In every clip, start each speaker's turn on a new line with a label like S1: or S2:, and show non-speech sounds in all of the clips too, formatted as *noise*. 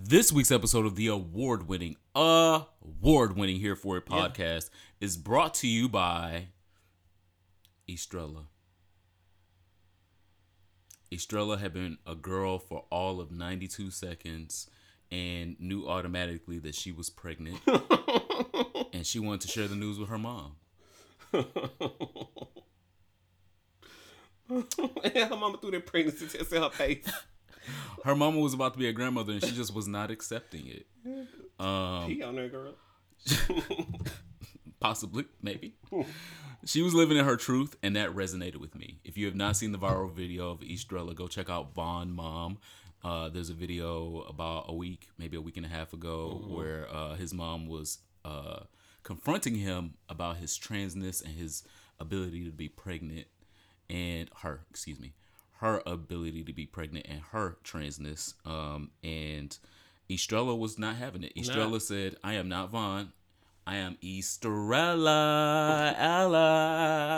S1: This week's episode of the award winning, award winning Here For It podcast is brought to you by Estrella. Estrella had been a girl for all of 92 seconds and knew automatically that she was pregnant. *laughs* and she wanted to share the news with her mom. *laughs*
S2: and her mama threw that pregnancy test in her face. *laughs*
S1: Her mama was about to be a grandmother and she just was not accepting it. Um,
S2: Pee on there, girl. *laughs*
S1: possibly, maybe. She was living in her truth, and that resonated with me. If you have not seen the viral video of Estrella, go check out Vaughn Mom. Uh, there's a video about a week, maybe a week and a half ago, where uh, his mom was uh, confronting him about his transness and his ability to be pregnant, and her, excuse me, her ability to be pregnant and her transness. Um, and Estrella was not having it. Estrella said, "I am not Vaughn. I am Estrella,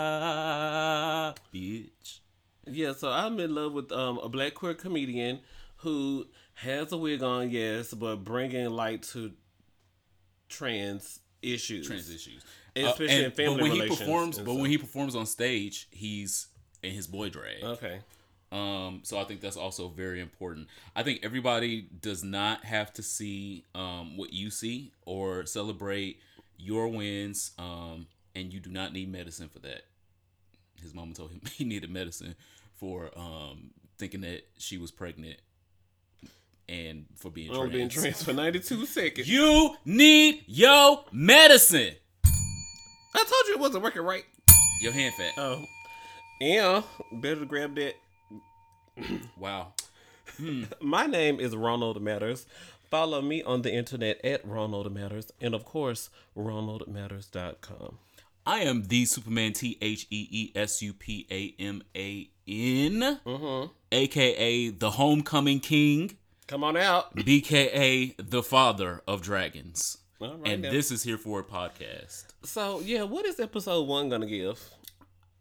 S1: Ella, bitch."
S2: Yeah, so I'm in love with um, a black queer comedian who has a wig on, yes, but bringing light to trans issues.
S1: Trans issues,
S2: Especially
S1: Uh,
S2: in
S1: and-
S2: family
S1: But when he performs, but
S2: stuff.
S1: when he performs on stage, he's in his boy drag.
S2: Okay.
S1: Um, so I think that's also very important. I think everybody does not have to see um, what you see or celebrate your wins. Um, and you do not need medicine for that. His mama told him *laughs* he needed medicine for um, thinking that she was pregnant and for being
S2: Only being
S1: trans.
S2: trans for 92 *laughs* seconds.
S1: You need your medicine.
S2: I told you it wasn't working right.
S1: Your hand fat.
S2: Oh. Yeah, better grab that.
S1: Wow.
S2: My name is Ronald Matters. Follow me on the internet at Ronald Matters and, of course, RonaldMatters.com.
S1: I am the Superman T H E E S U P A M A N, mm-hmm. aka the Homecoming King,
S2: Come on out.
S1: BKA the Father of Dragons.
S2: Right
S1: and
S2: now.
S1: this is here for a podcast.
S2: So, yeah, what is episode one going to give?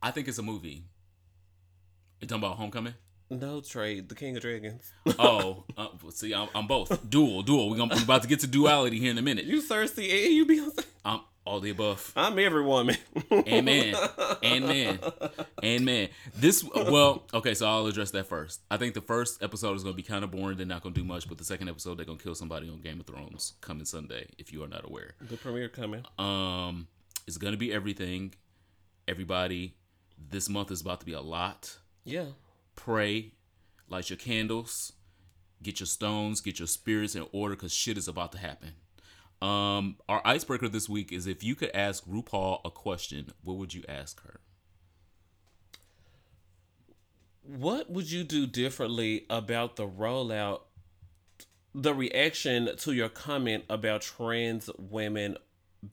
S1: I think it's a movie. You talking about Homecoming?
S2: No trade, the King of Dragons. *laughs*
S1: Oh, uh, see, I'm, I'm both dual, dual. We're, gonna, we're about to get to duality here in a minute.
S2: you Cersei and you be.
S1: I'm all the above.
S2: I'm every woman.
S1: Amen. Amen. Amen. This well, okay, so I'll address that first. I think the first episode is gonna be kind of boring. They're not gonna do much, but the second episode they're gonna kill somebody on Game of Thrones coming Sunday, if you are not aware.
S2: the premiere coming.
S1: Um it's gonna be everything. Everybody, this month is about to be a lot.
S2: Yeah.
S1: Pray, light your candles, get your stones, get your spirits in order because shit is about to happen. Um, our icebreaker this week is if you could ask RuPaul a question, what would you ask her?
S2: What would you do differently about the rollout, the reaction to your comment about trans women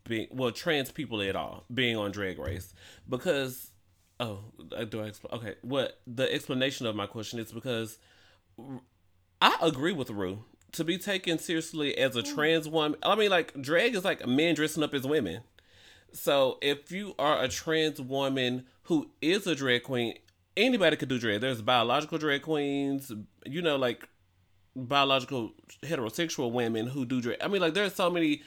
S2: being, well, trans people at all being on Drag Race? Because, oh, uh, do I explain? Okay, what the explanation of my question is because I agree with Rue. To be taken seriously as a trans woman, I mean, like, drag is like men dressing up as women. So if you are a trans woman who is a drag queen, anybody could do drag. There's biological drag queens, you know, like biological heterosexual women who do drag. I mean, like there's so many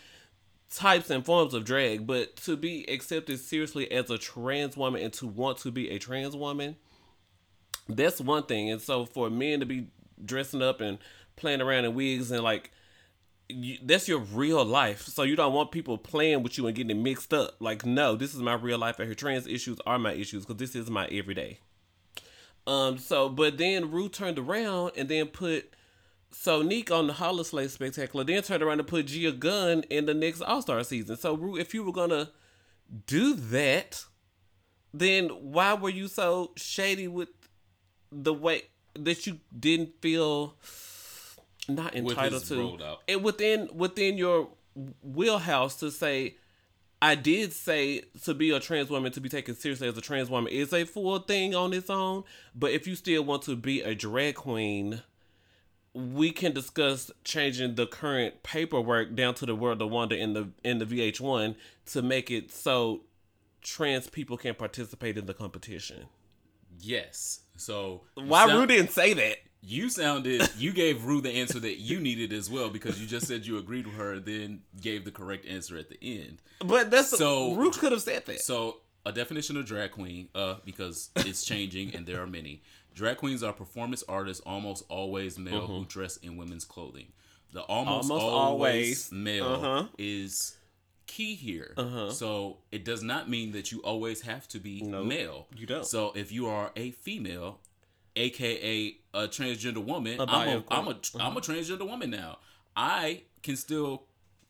S2: types and forms of drag, but to be accepted seriously as a trans woman and to want to be a trans woman, that's one thing. And so for men to be dressing up and playing around in wigs and like you, that's your real life. So you don't want people playing with you and getting it mixed up. Like, no, this is my real life, and her trans issues are my issues because this is my everyday. Um. So, but then Rue turned around and then put Sonique on the Holi-slay Spectacular. Then turned around and put Gia Gunn in the next All Star season. So, Rue, if you were gonna do that, then why were you so shady with the way that you didn't feel not entitled to and within within your wheelhouse to say I did say to be a trans woman to be taken seriously as a trans woman is a full thing on its own. But if you still want to be a drag queen, we can discuss changing the current paperwork down to the World of Wonder in the in the VH1 to make it so trans people can participate in the competition.
S1: Yes. So
S2: Why
S1: sound-
S2: Rue didn't say that?
S1: You sounded you gave Rue the answer that you needed as well because you just said you agreed with her, then gave the correct answer at the end.
S2: But that's
S1: So-
S2: so Rue could have said that.
S1: So a definition of drag queen, uh, because it's changing and there are many. Drag queens are performance artists, almost always male, who dress in women's clothing. The almost,
S2: Mm-hmm. Almost
S1: always,
S2: always.
S1: male
S2: Uh-huh.
S1: is key here.
S2: Uh-huh.
S1: So it does not mean that you always have to be
S2: Nope,
S1: male.
S2: you don't.
S1: So if you are a female, aka a transgender woman,
S2: A
S1: I'm a, I'm a
S2: queen.
S1: I'm a transgender woman now. I can still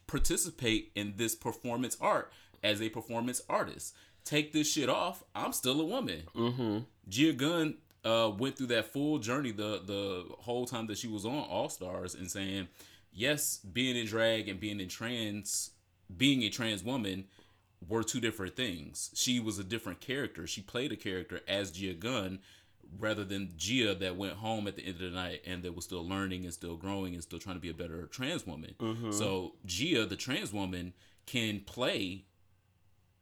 S1: participate in this performance art as a performance artist. Take this shit off, I'm still a woman.
S2: Mm-hmm.
S1: Gia Gunn uh, went through that full journey the the whole time that she was on All Stars and saying, yes, being in drag and being in trans, being a trans woman were two different things. She was a different character. She played a character as Gia Gunn rather than Gia that went home at the end of the night and that was still learning and still growing and still trying to be a better trans woman. So Gia, the trans woman, can play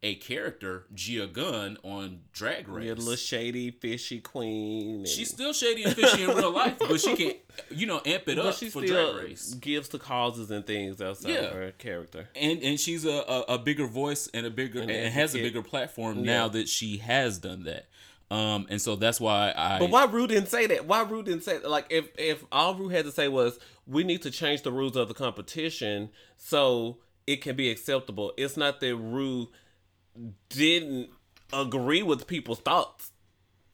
S1: a character, Gia Gunn, on Drag Race.
S2: Yeah, little shady, fishy queen. and-
S1: She's still shady and fishy in real life, but she can, you know, amp it
S2: but
S1: up
S2: she
S1: for
S2: still
S1: Drag Race.
S2: gives to causes and things outside
S1: Yeah.
S2: of her character.
S1: And and she's a, a, a bigger voice and a bigger
S2: An
S1: and has a bigger platform
S2: Yeah.
S1: now that she has done that. Um, and so that's why I.
S2: But why Rue didn't say that? Why Rue didn't say that? Like if if all Rue had to say was we need to change the rules of the competition so it can be acceptable. It's not that Rue didn't agree with people's thoughts.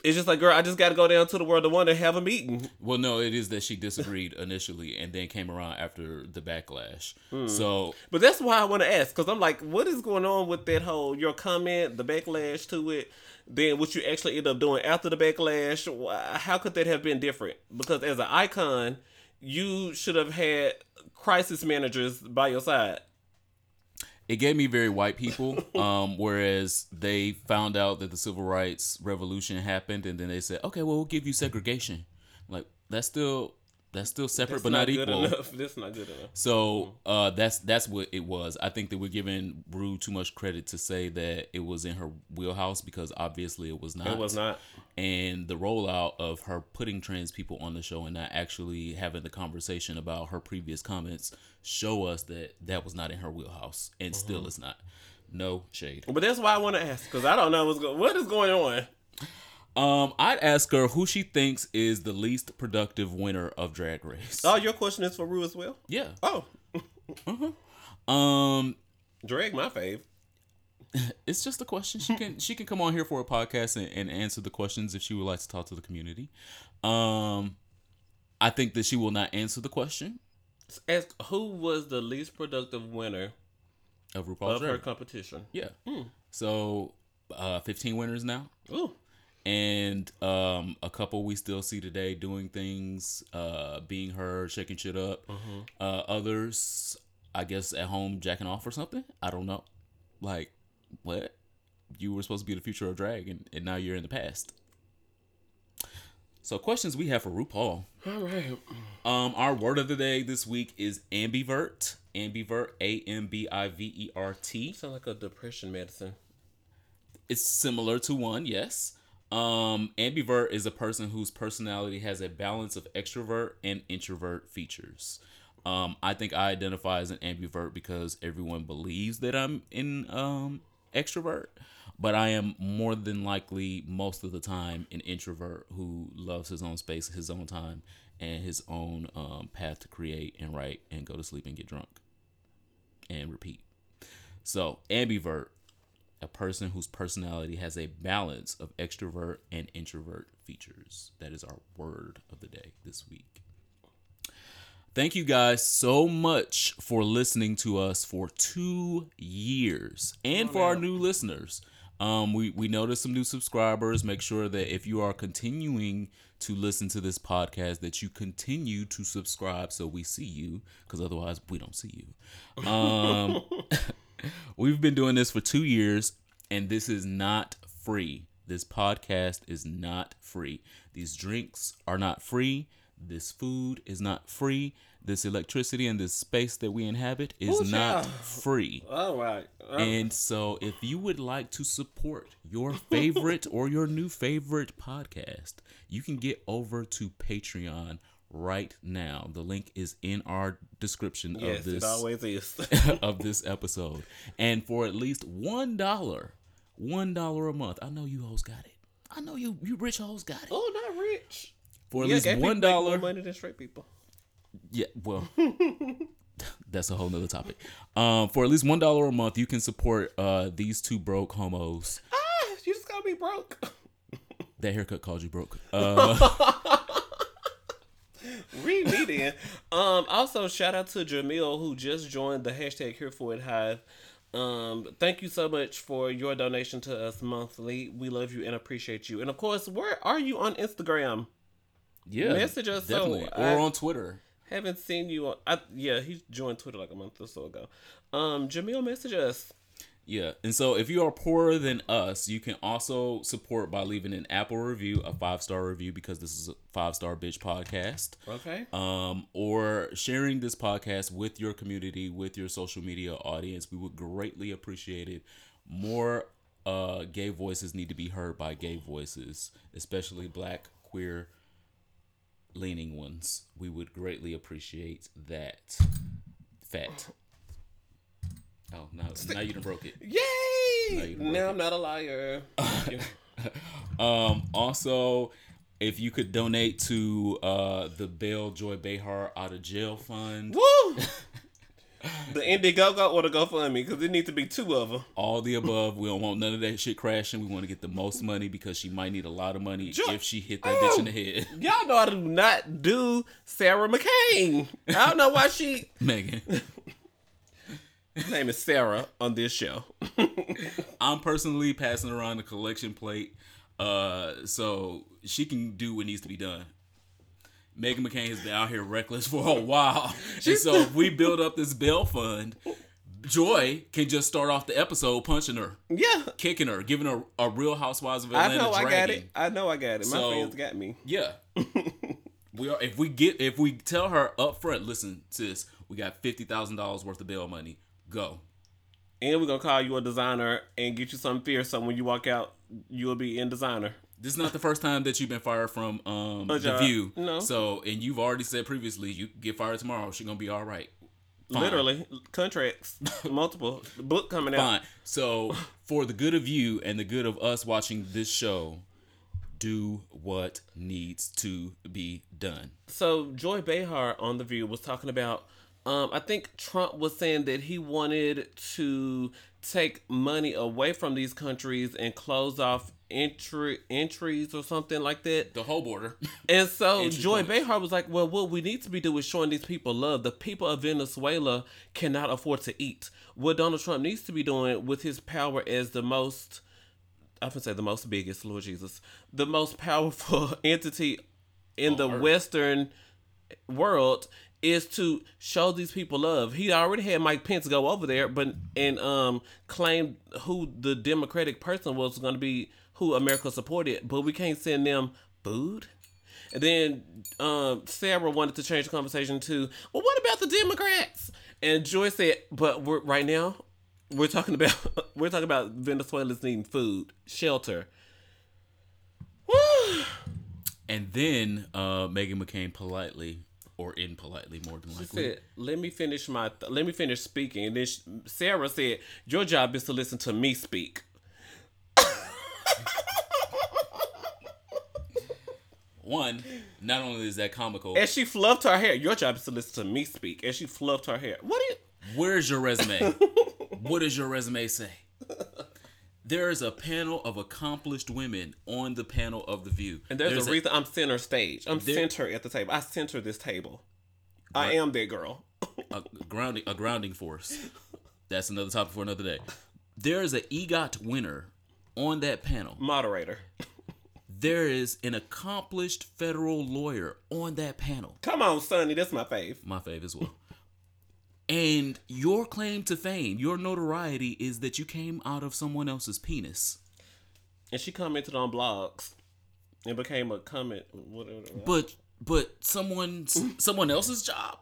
S2: It's just like, girl, I just got to go down to the world of wonder and have a meeting.
S1: Well, no, it is that she disagreed *laughs* initially and then came around after the backlash.
S2: Hmm.
S1: So
S2: But that's why I want to ask because I'm like, what is going on with that whole your comment, the backlash to it, then what you actually end up doing after the backlash? How could that have been different? Because as an icon, you should have had crisis managers by your side.
S1: It gave me very white people. *laughs* Um, whereas they found out that the civil rights revolution happened, and then they said, "Okay, well, we'll give you segregation." Like that's still that's still separate,
S2: That's
S1: but not,
S2: good
S1: equal.
S2: enough. *laughs* That's not good enough.
S1: So uh, that's that's what it was. I think that we're giving Rue too much credit to say that it was in her wheelhouse because obviously it was not.
S2: It was not.
S1: And the rollout of her putting trans people on the show and not actually having the conversation about her previous comments show us that that was not in her wheelhouse and
S2: Mm-hmm.
S1: still is not. No shade.
S2: But that's why I want to ask because I don't know what's go- what is going on.
S1: Um, I'd ask her who she thinks is the least productive winner of Drag Race.
S2: Oh, your question is for Rue as well.
S1: Yeah.
S2: Oh,
S1: Um,
S2: drag my fave. *laughs*
S1: it's just a question. She can she can come on here for a podcast and, and answer the questions if she would like to talk to the community. Um, I think that she will not answer the question
S2: Ask who was the least productive winner
S1: of RuPaul's
S2: of her competition.
S1: Yeah. So, uh, fifteen winners now,
S2: Ooh.
S1: And um, a couple we still see today doing things, uh, being heard, shaking shit up. Uh, others, I guess, at home jacking off or something. I don't know. Like, what? You were supposed to be the future of drag, and, and now you're in the past. So, questions we have for RuPaul.
S2: All right.
S1: Um, our word of the day this week is ambivert. Ambivert, A M B I V E R T.
S2: Sound like a depression medicine.
S1: It's similar to one, yes. Um, ambivert is a person whose personality has a balance of extrovert and introvert features. Um, I think I identify as an ambivert because everyone believes that I'm in um extrovert, but I am more than likely most of the time an introvert who loves his own space, his own time, and his own um, path to create and write and go to sleep and get drunk and repeat. So ambivert a person whose personality has a balance of extrovert and introvert features. That is our word of the day this week. Thank you guys so much for listening to us for two years and for our new listeners. Um, we, we noticed some new subscribers. Make sure that if you are continuing to listen to this podcast, that you continue to subscribe so we see you, because otherwise we don't see you. Um, *laughs* We've been doing this for two years, and this is not free. This podcast is not free. These drinks are not free. This food is not free. this electricity and this space that we inhabit is
S2: Ooh,
S1: not
S2: child.
S1: free.
S2: All right.
S1: And so, if you would like to support your favorite or your new favorite podcast, you can get over to Patreon right now. The link is in our description
S2: yes,
S1: of this
S2: it always is. *laughs*
S1: of this episode. And for at least one dollar, one dollar a month, I know you hoes got it. I know you you rich hoes got it.
S2: oh, not rich.
S1: For at
S2: Yeah,
S1: least one
S2: more money than straight people.
S1: yeah, well, *laughs* that's a whole nother topic. Um, for at least one dollar a month, you can support uh these two broke homos.
S2: Ah, you just gotta be broke.
S1: That haircut called you broke. *laughs* Uh,
S2: Read me then. Um, also shout out to Jamil who just joined the hashtag here for it hive. Um, thank you so much for your donation to us monthly. We love you and appreciate you. And of course, where are you on Instagram?
S1: yeah,
S2: Message us so
S1: definitely,
S2: I-
S1: or on Twitter.
S2: Haven't seen you on. I, yeah, he joined Twitter like a month or so ago. Um, Jamil, message us.
S1: Yeah, and so if you are poorer than us, you can also support by leaving an Apple review, a five star review, because this is a five star bitch podcast.
S2: Okay.
S1: um, or sharing this podcast with your community, with your social media audience. We would greatly appreciate it. More uh, gay voices need to be heard by gay voices, especially black, queer, leaning ones. We would greatly appreciate that. Fat. Oh, now, now you done broke it.
S2: Yay!
S1: you broke
S2: Now I'm not a liar. *laughs*
S1: Um, also, if you could donate to uh, the Bell Joy Behar out of jail fund.
S2: Woo! the Indiegogo or the GoFundMe because it needs to be two of them.
S1: all the above. We don't want none of that shit crashing. We want to get the most money because she might need a lot of money
S2: Jo-
S1: if she hit that bitch in the head.
S2: Y'all know I do not do Sarah McCain. I don't know why she *laughs*
S1: Meghan,
S2: Her name is Sarah on this show. *laughs*
S1: I'm personally passing around the collection plate, uh, so she can do what needs to be done. Meghan McCain has been out here reckless *laughs* for a while, and so if we build up this bail fund, Joy can just start off the episode punching her,
S2: Yeah.
S1: kicking her, giving her a Real Housewives of Atlanta.
S2: I know I got it. I know I got it. My
S1: So-
S2: fans got me.
S1: Yeah. *laughs* we are if we get if we tell her up front, listen, sis, we got fifty thousand dollars worth of bail money. Go.
S2: And we're gonna call you a designer and get you something fierce so when you walk out you'll be in designer.
S1: This is not the first time that you've been fired from um the view.
S2: No.
S1: So and you've already said previously you get fired tomorrow, she gonna be all right. Fine.
S2: Literally. Contracts. *laughs* Multiple. Book coming out.
S1: Fine. So for the good of you and the good of us watching this show, do what needs to be done.
S2: So Joy Behar on the View was talking about. Um, I think Trump was saying that he wanted to take money away from these countries and close off entry entries or something like that.
S1: The whole border.
S2: And so *laughs*
S1: Entry
S2: Joy
S1: points.
S2: Behar was like, "Well, what we need to be doing is showing these people love. The people of Venezuela cannot afford to eat. What Donald Trump needs to be doing with his power as the most, I can say the most biggest, Lord Jesus, the most powerful *laughs* entity in the
S1: Earth.
S2: Western world." Is to show these people love. He already had Mike Pence go over there, but and um claim who the Democratic person was going to be, who America supported. But we can't send them food. And then um, Sarah wanted to change the conversation to, well, what about the Democrats? And Joy said, but we're, right now, we're talking about *laughs* we're talking about Venezuelans needing food, shelter. Woo!
S1: and then uh Meghan McCain politely or impolitely more than likely.
S2: She said, "Let me finish my th- let me finish speaking." And then sh Sarah said, "Your job is to listen to me speak." *laughs*
S1: One, not only is that comical,
S2: And she fluffed her hair. Your job is to listen to me speak. And she fluffed her hair. What do you?
S1: where's your resume? *laughs* what does your resume say? There is a panel of accomplished women on the panel of the View.
S2: And there's, a reason I'm center stage. I'm
S1: There-
S2: center at the table. I center this table. I am that girl.
S1: a grounding a grounding force. That's another topic for another day. There is an EGOT winner on that panel.
S2: Moderator.
S1: There is an accomplished federal lawyer on that panel.
S2: Come on, Sunny. That's my fave.
S1: My fave as well. And your claim to fame, your notoriety is that you came out of someone else's penis.
S2: And she commented on blogs. It became a comment. Whatever.
S1: But but someone someone else's job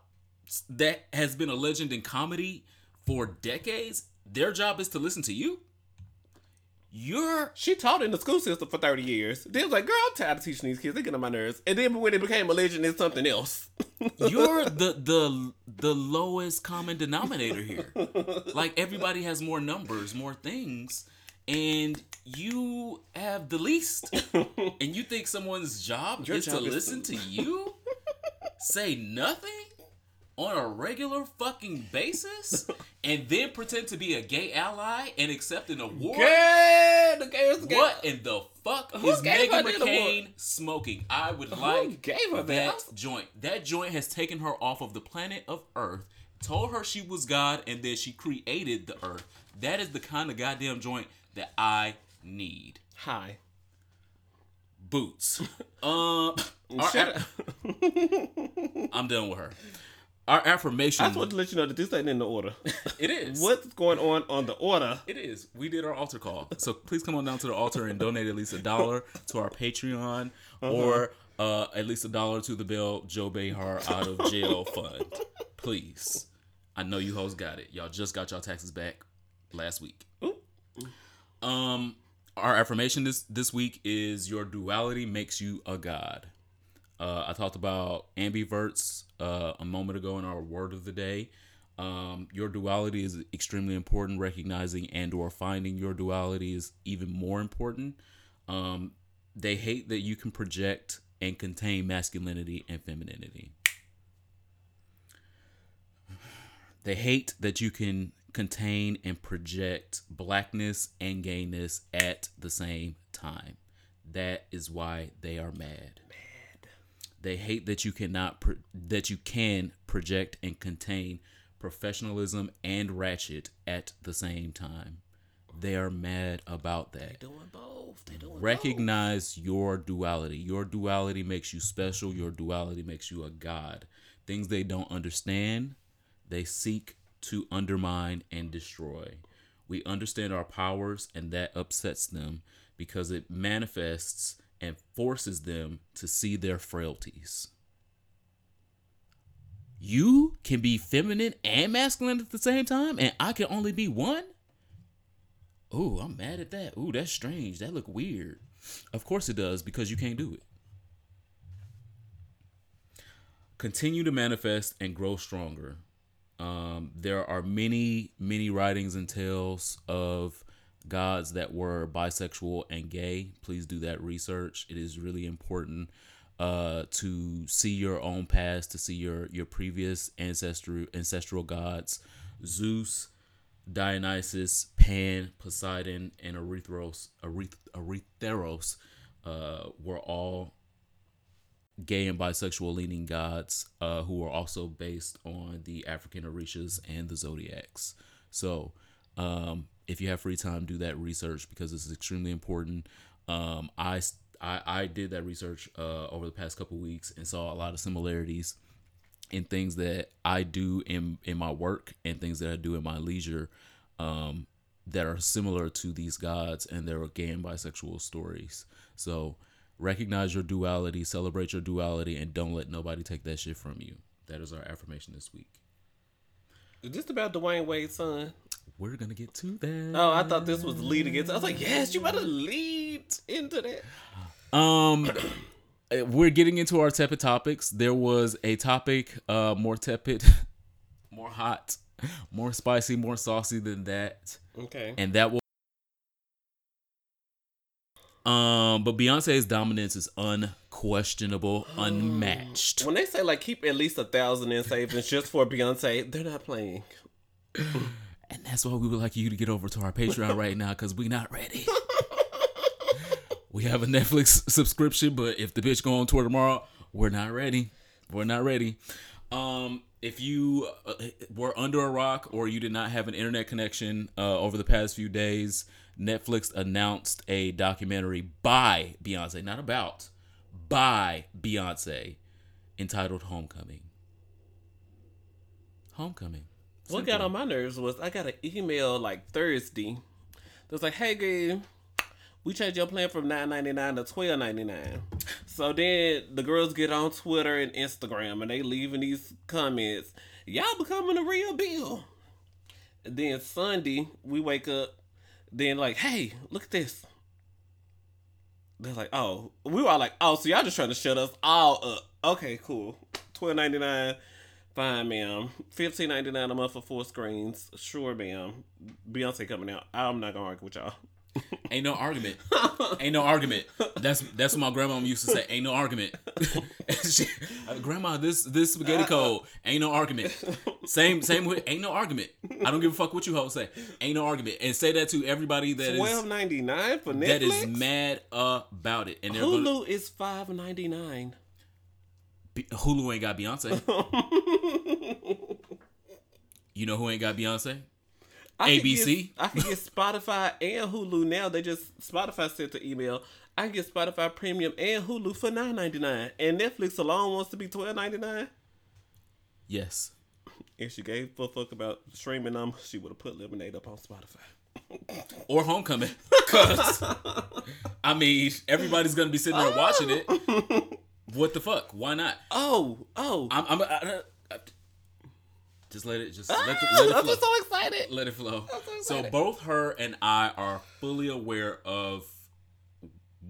S1: that has been a legend in comedy for decades, their job is to listen to you. You're
S2: She taught in the school system for 30 years. Then was like, girl, I'm tired of teaching these kids. They get on my nerves. And then when it became a legend, it's something else. *laughs*
S1: you're the the the lowest common denominator here. Like everybody has more numbers, more things, and you have the least. and you think someone's job
S2: Your
S1: is
S2: job
S1: to
S2: is
S1: listen to you *laughs* say nothing on a regular fucking basis *laughs* and then pretend to be a gay ally and accept an award?
S2: Yeah, the gayest gay.
S1: What in the fuck
S2: Who
S1: is
S2: Meghan
S1: McCain smoking? I would like
S2: gave her that?
S1: that joint. That joint has taken her off of the planet of Earth, told her she was God, and then she created the Earth. That is the kind of goddamn joint that I need.
S2: Hi.
S1: Boots. um, *laughs* our
S2: Shut up.
S1: I'm done with her. *laughs* Our affirmation.
S2: I just want to let you know that this ain't in the order.
S1: it is. *laughs*
S2: What's going on on the order?
S1: It is. We did our altar call. So please come on down to the altar and donate at least a dollar to our Patreon or uh, at least a dollar to the Bill Joy Behar out of jail *laughs* fund. Please. I know you hoes got it. Y'all just got y'all taxes back last week.
S2: Ooh.
S1: Um our affirmation this this week is your duality makes you a god. Uh, I talked about ambiverts uh, a moment ago in our word of the day. Um, your duality is extremely important. Recognizing and or finding your duality is even more important. Um, they hate that you can project and contain masculinity and femininity. They hate that you can contain and project blackness and gayness at the same time. That is why they are mad. They hate that you cannot pro- that you can project and contain professionalism and ratchet at the same time. They are mad about that.
S2: Doing both. They doing
S1: Recognize your duality. Your duality makes you special. Your duality makes you a god. Things they don't understand, they seek to undermine and destroy. We understand our powers, and that upsets them because it manifests and forces them to see their frailties. You can be feminine and masculine at the same time, and I can only be one? Ooh, I'm mad at that. Ooh, that's strange. That look weird. Of course it does because you can't do it. Continue to manifest and grow stronger. Um, there are many, many writings and tales of gods that were bisexual and gay. Please do that research. It is really important uh, to see your own past, to see your your previous ancestral ancestral gods, Zeus, Dionysus, Pan, Poseidon, and Erithros, Erith, Erytheros uh, were all gay and bisexual leaning gods uh, who are also based on the African Orishas and the zodiacs. So, um, if you have free time, do that research because this is extremely important. Um, I, I I did that research uh, over the past couple weeks and saw a lot of similarities in things that I do in in my work and things that I do in my leisure um, that are similar to these gods and their gay and bisexual stories. So recognize your duality, celebrate your duality, and don't let nobody take that shit from you. That is our affirmation this week.
S2: Is this about Dwyane Wade's son?
S1: We're gonna get to that.
S2: Oh, I thought this was leading into. I was like, yes, you better lead into that.
S1: Um, *clears throat* we're getting into our tepid topics. There was a topic, uh, more tepid, *laughs* more hot, *laughs* more spicy, more saucy than that,
S2: Okay.
S1: and that will. Um, but Beyonce's dominance is unquestionable, *gasps* unmatched.
S2: When they say like keep at least a thousand in savings just for Beyonce, they're not playing. *laughs*
S1: And that's why we would like you to get over to our Patreon right now because we not ready. *laughs* we have a Netflix subscription, but if the bitch go on tour tomorrow, we're not ready. We're not ready. Um, if you uh, were under a rock or you did not have an internet connection uh, over the past few days, Netflix announced a documentary by Beyonce, not about, by Beyonce, entitled Homecoming. Homecoming.
S2: What got on my nerves was I got an email like Thursday. That was like, "Hey, girl, we changed your plan from nine ninety nine to twelve ninety nine. So then the girls get on Twitter and Instagram and they leaving these comments, y'all becoming a real bill. Then Sunday, we wake up, then like, hey, look at this. They're like, oh, we were all like, oh, so y'all just trying to shut us all up. Okay, cool. Twelve ninety nine. Fine, ma'am. Fifteen ninety nine a month for four screens. Sure, ma'am. Beyonce coming out. I'm not gonna argue with y'all. *laughs*
S1: Ain't no argument. *laughs* Ain't no argument. That's that's what my grandma used to say. Ain't no argument. *laughs* she, uh, grandma, this this spaghetti code ain't no argument. Same same with ain't no argument. I don't give a fuck what you hoes say. Ain't no argument. And say that to everybody that
S2: Twelve
S1: is
S2: ninety nine for Netflix.
S1: that is mad about it. And they're gonna,
S2: Hulu is five ninety nine.
S1: Hulu ain't got Beyonce. *laughs* You know who ain't got Beyonce?
S2: I can
S1: ABC?
S2: get- I can get Spotify and Hulu now. They just Spotify sent the email. I can get Spotify Premium and Hulu for nine ninety nine, and Netflix alone wants to be twelve ninety nine.
S1: Yes.
S2: If she gave a fuck about streaming them, she would have put Lemonade up on Spotify.
S1: Or Homecoming. Cause I mean, everybody's gonna be sitting there watching it. *laughs* What the fuck? Why not?
S2: Oh, oh!
S1: I'm, I'm I, I, just let it just let, the, let it
S2: I'm
S1: flow.
S2: just so excited.
S1: let it flow.
S2: so
S1: So
S2: excited.
S1: both her and I are fully aware of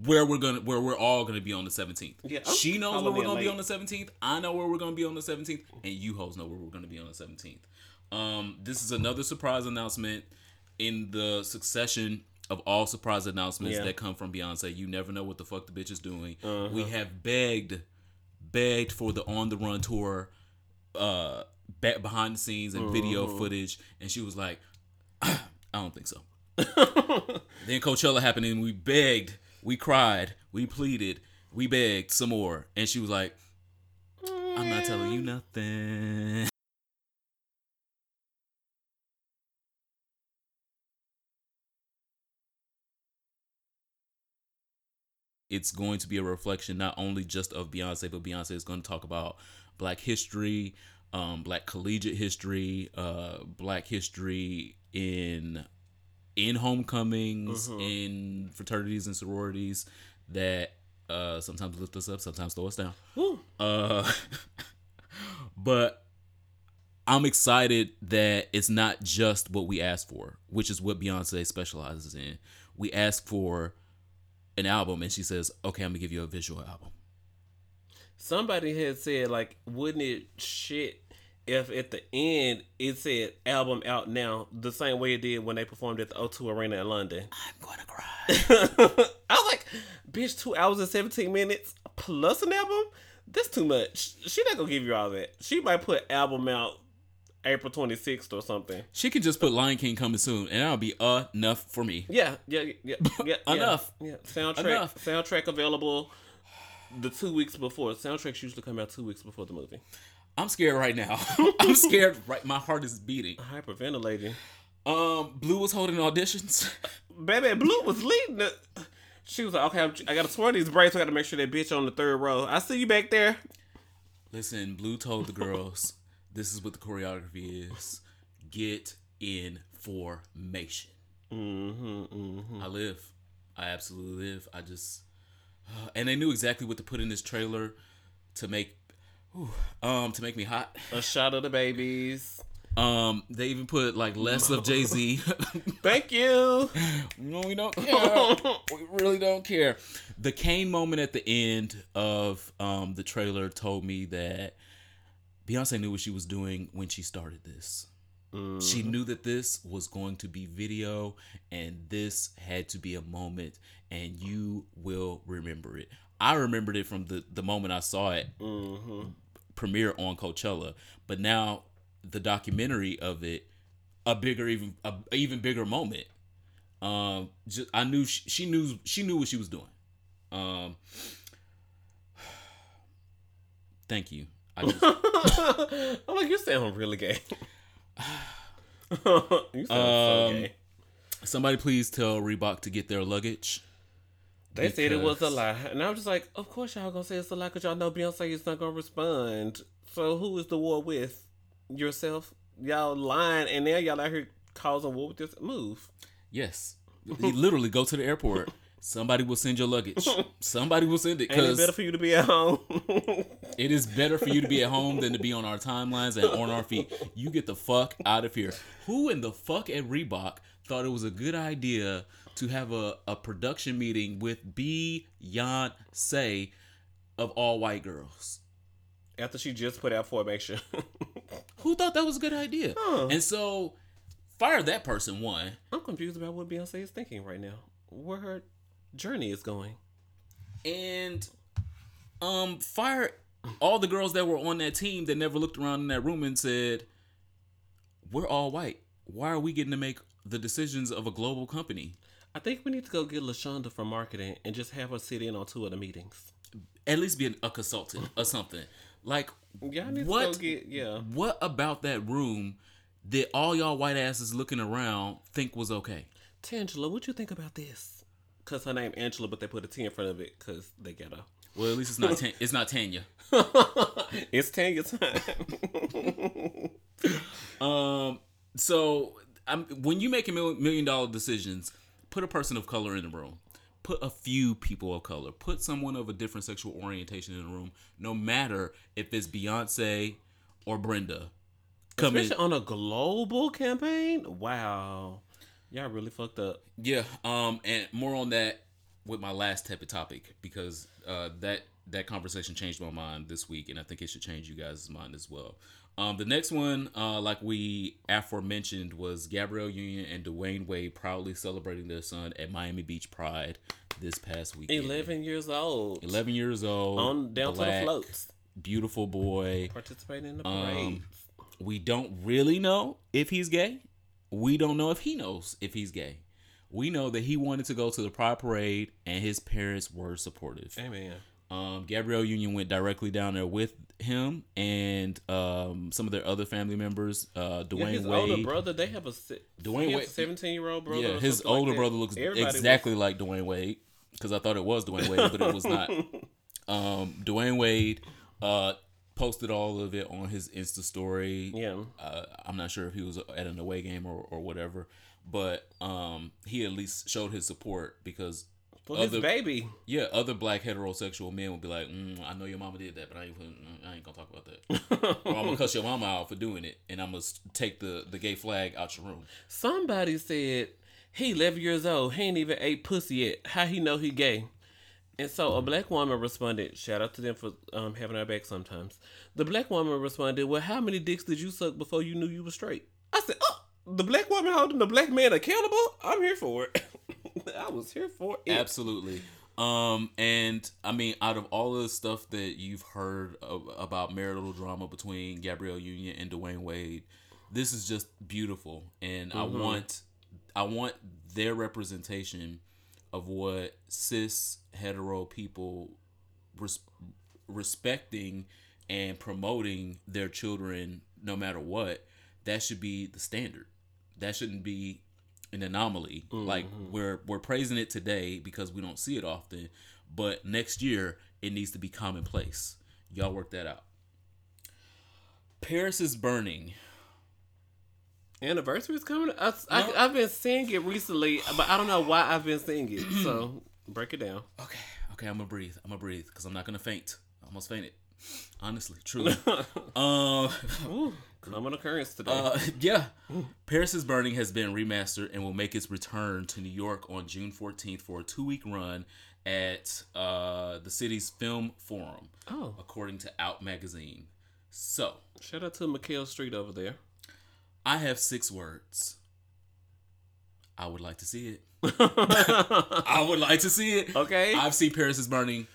S1: where we're gonna where we're all gonna be on the 17th.
S2: Yeah, I'm
S1: she knows where we're gonna be on the 17th. I know where we're gonna be on the 17th, and you hoes know where we're gonna be on the 17th. Um, this is another surprise announcement in the succession of all surprise announcements
S2: Yeah.
S1: that come from Beyonce. You never know what the fuck the bitch is doing.
S2: Uh-huh.
S1: We have begged, begged for the on the run tour, uh, back behind the scenes and video
S2: Uh-huh.
S1: footage, and she was like, *clears throat* "I don't think so." *laughs* then Coachella happened, and we begged, we cried, we pleaded, we begged some more, and she was like, "I'm not telling you nothing." It's going to be a reflection not only just of Beyonce, but Beyonce is going to talk about Black history, um, Black collegiate history, uh, Black history in in homecomings, in fraternities and sororities that uh, sometimes lift us up, sometimes throw us down. Uh, *laughs* but I'm excited that it's not just what we asked for, which is what Beyonce specializes in. We ask for an album, and she says, "Okay, I'm gonna give you a visual album."
S2: Somebody had said like, wouldn't it shit if at the end it said album out now the same way it did when they performed at the O2 Arena in London?
S1: I'm gonna cry. *laughs*
S2: I was like, bitch, two hours and seventeen minutes plus an album? That's too much. She not gonna give you all that. She might put album out April twenty sixth or something.
S1: she could just put Lion King coming soon, and that'll be enough for me.
S2: Yeah, yeah, yeah, yeah. *laughs*
S1: Enough.
S2: Yeah, soundtrack.
S1: Enough.
S2: Soundtrack available. The two weeks before soundtracks usually come out two weeks before the movie.
S1: I'm scared right now. *laughs* I'm scared. Right, my heart is beating.
S2: Hyperventilating.
S1: Um, Blue was holding auditions. *laughs*
S2: Baby Blue was leading it. She was like, okay, I'm, I gotta swear these braids. I gotta make sure that bitch on the third row. I see you back there.
S1: Listen, Blue told the girls, "This is what the choreography is. Get in formation."
S2: Mm-hmm, mm-hmm.
S1: I live. I absolutely live. I just, *sighs* and they knew exactly what to put in this trailer to make, whew, um, to make me hot.
S2: A shot of the babies.
S1: Um, they even put like less of Jay Z. *laughs* *laughs*
S2: Thank you.
S1: no, we don't *laughs* care. we really don't care. The Kane moment at the end of um the trailer told me that Beyonce knew what she was doing when she started this. She knew that this was going to be video and this had to be a moment and you will remember it. I remembered it from the, the moment I saw it
S2: Mm-hmm.
S1: premiere on Coachella, but now the documentary of it, a bigger even a even bigger moment. Um, just, I knew she, she knew she knew what she was doing. Um, *sighs* thank you. I just, *laughs*
S2: I'm like, you sound really gay. *laughs* you sound so
S1: Um,
S2: gay.
S1: somebody please tell Reebok to get their luggage.
S2: They said it was a
S1: because-
S2: lie, and I was just like, of course y'all gonna say it's a lie because y'all know Beyonce is not gonna respond. So who is the war with? Yourself? Y'all lying, and now y'all out here causing war with this move.
S1: Yes, literally go to the airport. *laughs* Somebody will send your luggage. *laughs* Somebody will send it
S2: Ain't it better for you to be at home? *laughs*
S1: It is better for you to be at home than to be on our timelines and on our feet. You get the fuck out of here. Who in the fuck at Reebok thought it was a good idea to have a, a production meeting with Beyonce of all white girls?
S2: After she just put out formation. *laughs*
S1: Who thought that was a good idea?
S2: Huh.
S1: And so, fire that person one.
S2: I'm confused about what Beyonce is thinking right now. Where her journey is going.
S1: and um fire all the girls that were on that team that never looked around in that room and said we're all white why are we getting to make the decisions of a global company
S2: I think we need to go get Lashonda from marketing and just have her sit in on two of the meetings.
S1: at least be a consultant or something like
S2: Yeah, I need
S1: What?
S2: to go get yeah.
S1: what about that room that all y'all white asses looking around think was okay
S2: Tangela, what you think about this? Cause her name Angela, but they put a T in front of it because they get her.
S1: well at least it's not Tan- it's not tanya *laughs*
S2: it's Tanya time. *laughs*
S1: Um. So, I'm, when you make a million dollar decisions, put a person of color in the room. Put a few people of color. Put someone of a different sexual orientation in the room. No matter if it's Beyonce or Brenda. Come in.
S2: Especially on a global campaign. Wow, y'all really fucked up.
S1: Yeah. Um. And more on that with my last type of topic because uh that that conversation changed my mind this week, and I think it should change you guys' mind as well. Um, the next one, uh, like we aforementioned, was Gabrielle Union and Dwyane Wade proudly celebrating their son at Miami Beach Pride this past weekend.
S2: Eleven years old.
S1: 11 years old,
S2: on down to the floats,
S1: beautiful boy.
S2: participating in the parade.
S1: Um, we don't really know if he's gay. We don't know if he knows if he's gay. We know that he wanted to go to the Pride Parade and his parents were supportive.
S2: Amen.
S1: Um, Gabrielle Union went directly down there with him and um, some of their other family members. Uh,
S2: Yeah, his
S1: Wade.
S2: older brother. They have a Dwyane
S1: Wade-
S2: a seventeen-year-old brother.
S1: yeah, his
S2: something like
S1: older brother looks
S2: Everybody was-
S1: exactly like Dwyane Wade because I thought it was Dwyane Wade, but it was not. *laughs* Um, Dwyane Wade uh, posted all of it on his Insta story.
S2: yeah,
S1: uh, I'm not sure if he was at an away game or, or whatever, but um, he at least showed his support because
S2: for his
S1: other
S2: baby.
S1: yeah, other black heterosexual men would be like, mm, I know your mama did that, but I ain't I ain't gonna talk about that. *laughs* or I'm gonna cuss your mama out for doing it, and I'm gonna take the the gay flag out your room.
S2: Somebody said he 11 years old. He ain't even ate pussy yet. How he know he gay? And so a black woman responded. Shout out to them for um, having our back sometimes. The black woman responded, "Well, how many dicks did you suck before you knew you were straight?" I said, "Oh, the black woman holding the black man accountable. I'm here for it. *laughs* I was here for it.
S1: Absolutely. Um, and I mean, out of all of the stuff that you've heard of, about marital drama between Gabrielle Union and Dwyane Wade, this is just beautiful, and I want, I want their representation of what cis hetero people res- respecting and promoting their children, no matter what. That should be the standard. That shouldn't be an anomaly. Mm-hmm. Like we're we're praising it today because we don't see it often, but next year it needs to be commonplace. Y'all work that out. Paris is burning.
S2: Anniversary is coming. I, I, I've been seeing it recently, but I don't know why I've been seeing it. So *clears throat* break it down.
S1: Okay, okay, I'm gonna breathe. I'm gonna breathe because I'm not gonna faint. I almost fainted. Honestly, truly. *laughs* um,
S2: Ooh, common occurrence today.
S1: uh, yeah. Paris is Burning has been remastered and will make its return to New York on June 14th for a two week run at uh, the city's film forum,
S2: oh,
S1: according to Out Magazine. So,
S2: shout out to McHale Street over there.
S1: I have six words. I would like to see it. *laughs* I would like to see it.
S2: Okay.
S1: I've seen Paris is Burning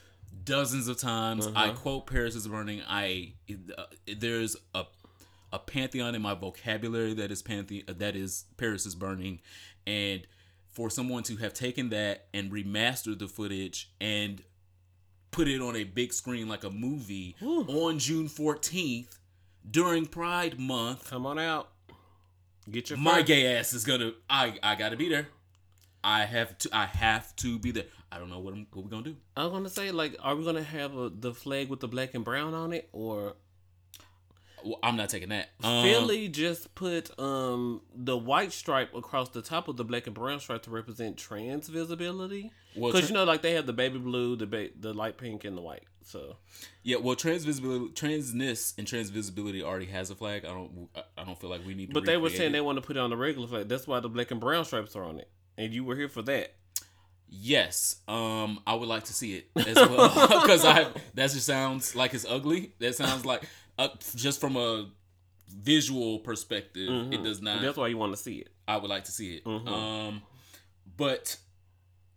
S1: dozens of times. I
S2: Uh-huh.
S1: quote Paris is Burning. I uh, there's a a pantheon in my vocabulary that is panthe- that is Paris is Burning, and for someone to have taken that and remastered the footage and put it on a big screen like a movie
S2: Woo.
S1: on June 14th during Pride Month,
S2: Come on out. Get your
S1: my
S2: first-
S1: gay ass is gonna I I gotta be there. I have to I have to be there. I don't know what I'm, what we gonna do.
S2: I'm gonna say like, are we gonna have a, the flag with the black and brown on it, or
S1: Well, I'm not taking that. Um,
S2: Philly just put um the white stripe across the top of the black and brown stripe to represent trans visibility?
S1: Well,
S2: Because
S1: tra-
S2: you know, like they have the baby blue, the ba- the light pink, and the white. So
S1: Yeah, well, transvisibility, transness, and transvisibility already has a flag. I don't, I don't feel like we need. to
S2: But they were saying
S1: it.
S2: they want to put it on the regular flag. That's why the black and brown stripes are on it. And you were here for that.
S1: Yes, um, I would like to see it *laughs* as well because I that just sounds like it's ugly. That sounds like uh, just from a visual perspective, it does not.
S2: That's why you want to see it.
S1: I would like to see it.
S2: Mhm.
S1: Um, but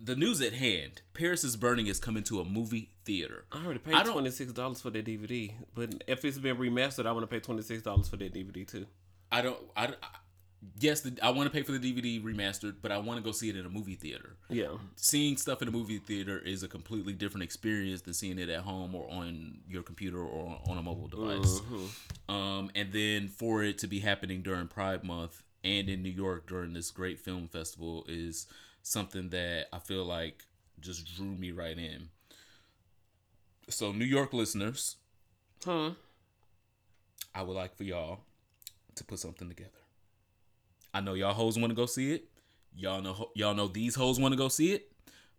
S1: the news at hand: Paris is Burning is coming to a movie theater.
S2: I already paid
S1: I don't-
S2: twenty six dollars for that DVD. But if it's been remastered, I want to pay twenty six dollars for that DVD too.
S1: I don't. I, I yes, the, I want to pay for the DVD remastered, but I want to go see it in a movie theater.
S2: Yeah.
S1: seeing stuff in a movie theater is a completely different experience than seeing it at home or on your computer or on a mobile device.
S2: Mhm.
S1: Um, and then for it to be happening during Pride Month and in New York during this great film festival is something that I feel like just drew me right in. So, New York listeners,
S2: Huh?
S1: I would like for y'all to put something together. I know y'all hoes want to go see it. Y'all know y'all know these hoes want to go see it.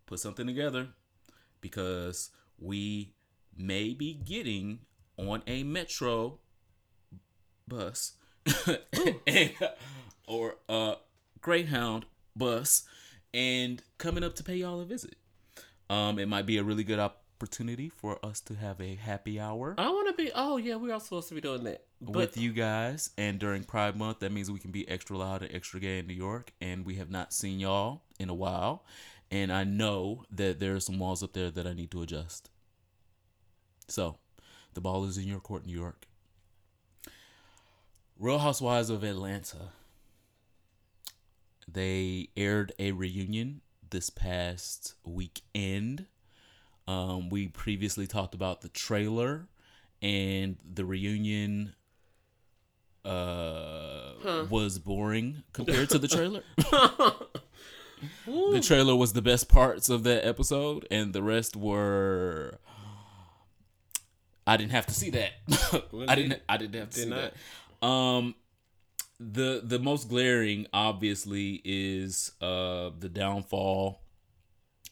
S1: Put something together because we may be getting on a metro bus *laughs* and, or a Greyhound bus and coming up to pay y'all a visit. Um, it might be a really good opportunity for us to have a happy hour
S2: I want to be. Oh yeah, we are supposed to be doing that. But
S1: with you guys. And during Pride Month, that means we can be extra loud and extra gay in New York. And we have not seen y'all in a while. And I know that there are some walls up there that I need to adjust. So, the ball is in your court, New York. Real Housewives of Atlanta. They aired a reunion this past weekend. Um, we previously talked about the trailer and the reunion uh was boring compared to the trailer. *laughs* the trailer was the best parts of that episode and the rest were I didn't have to see that. *laughs* I didn't I didn't have to
S2: Did
S1: see
S2: not.
S1: that. Um the the most glaring obviously is uh the downfall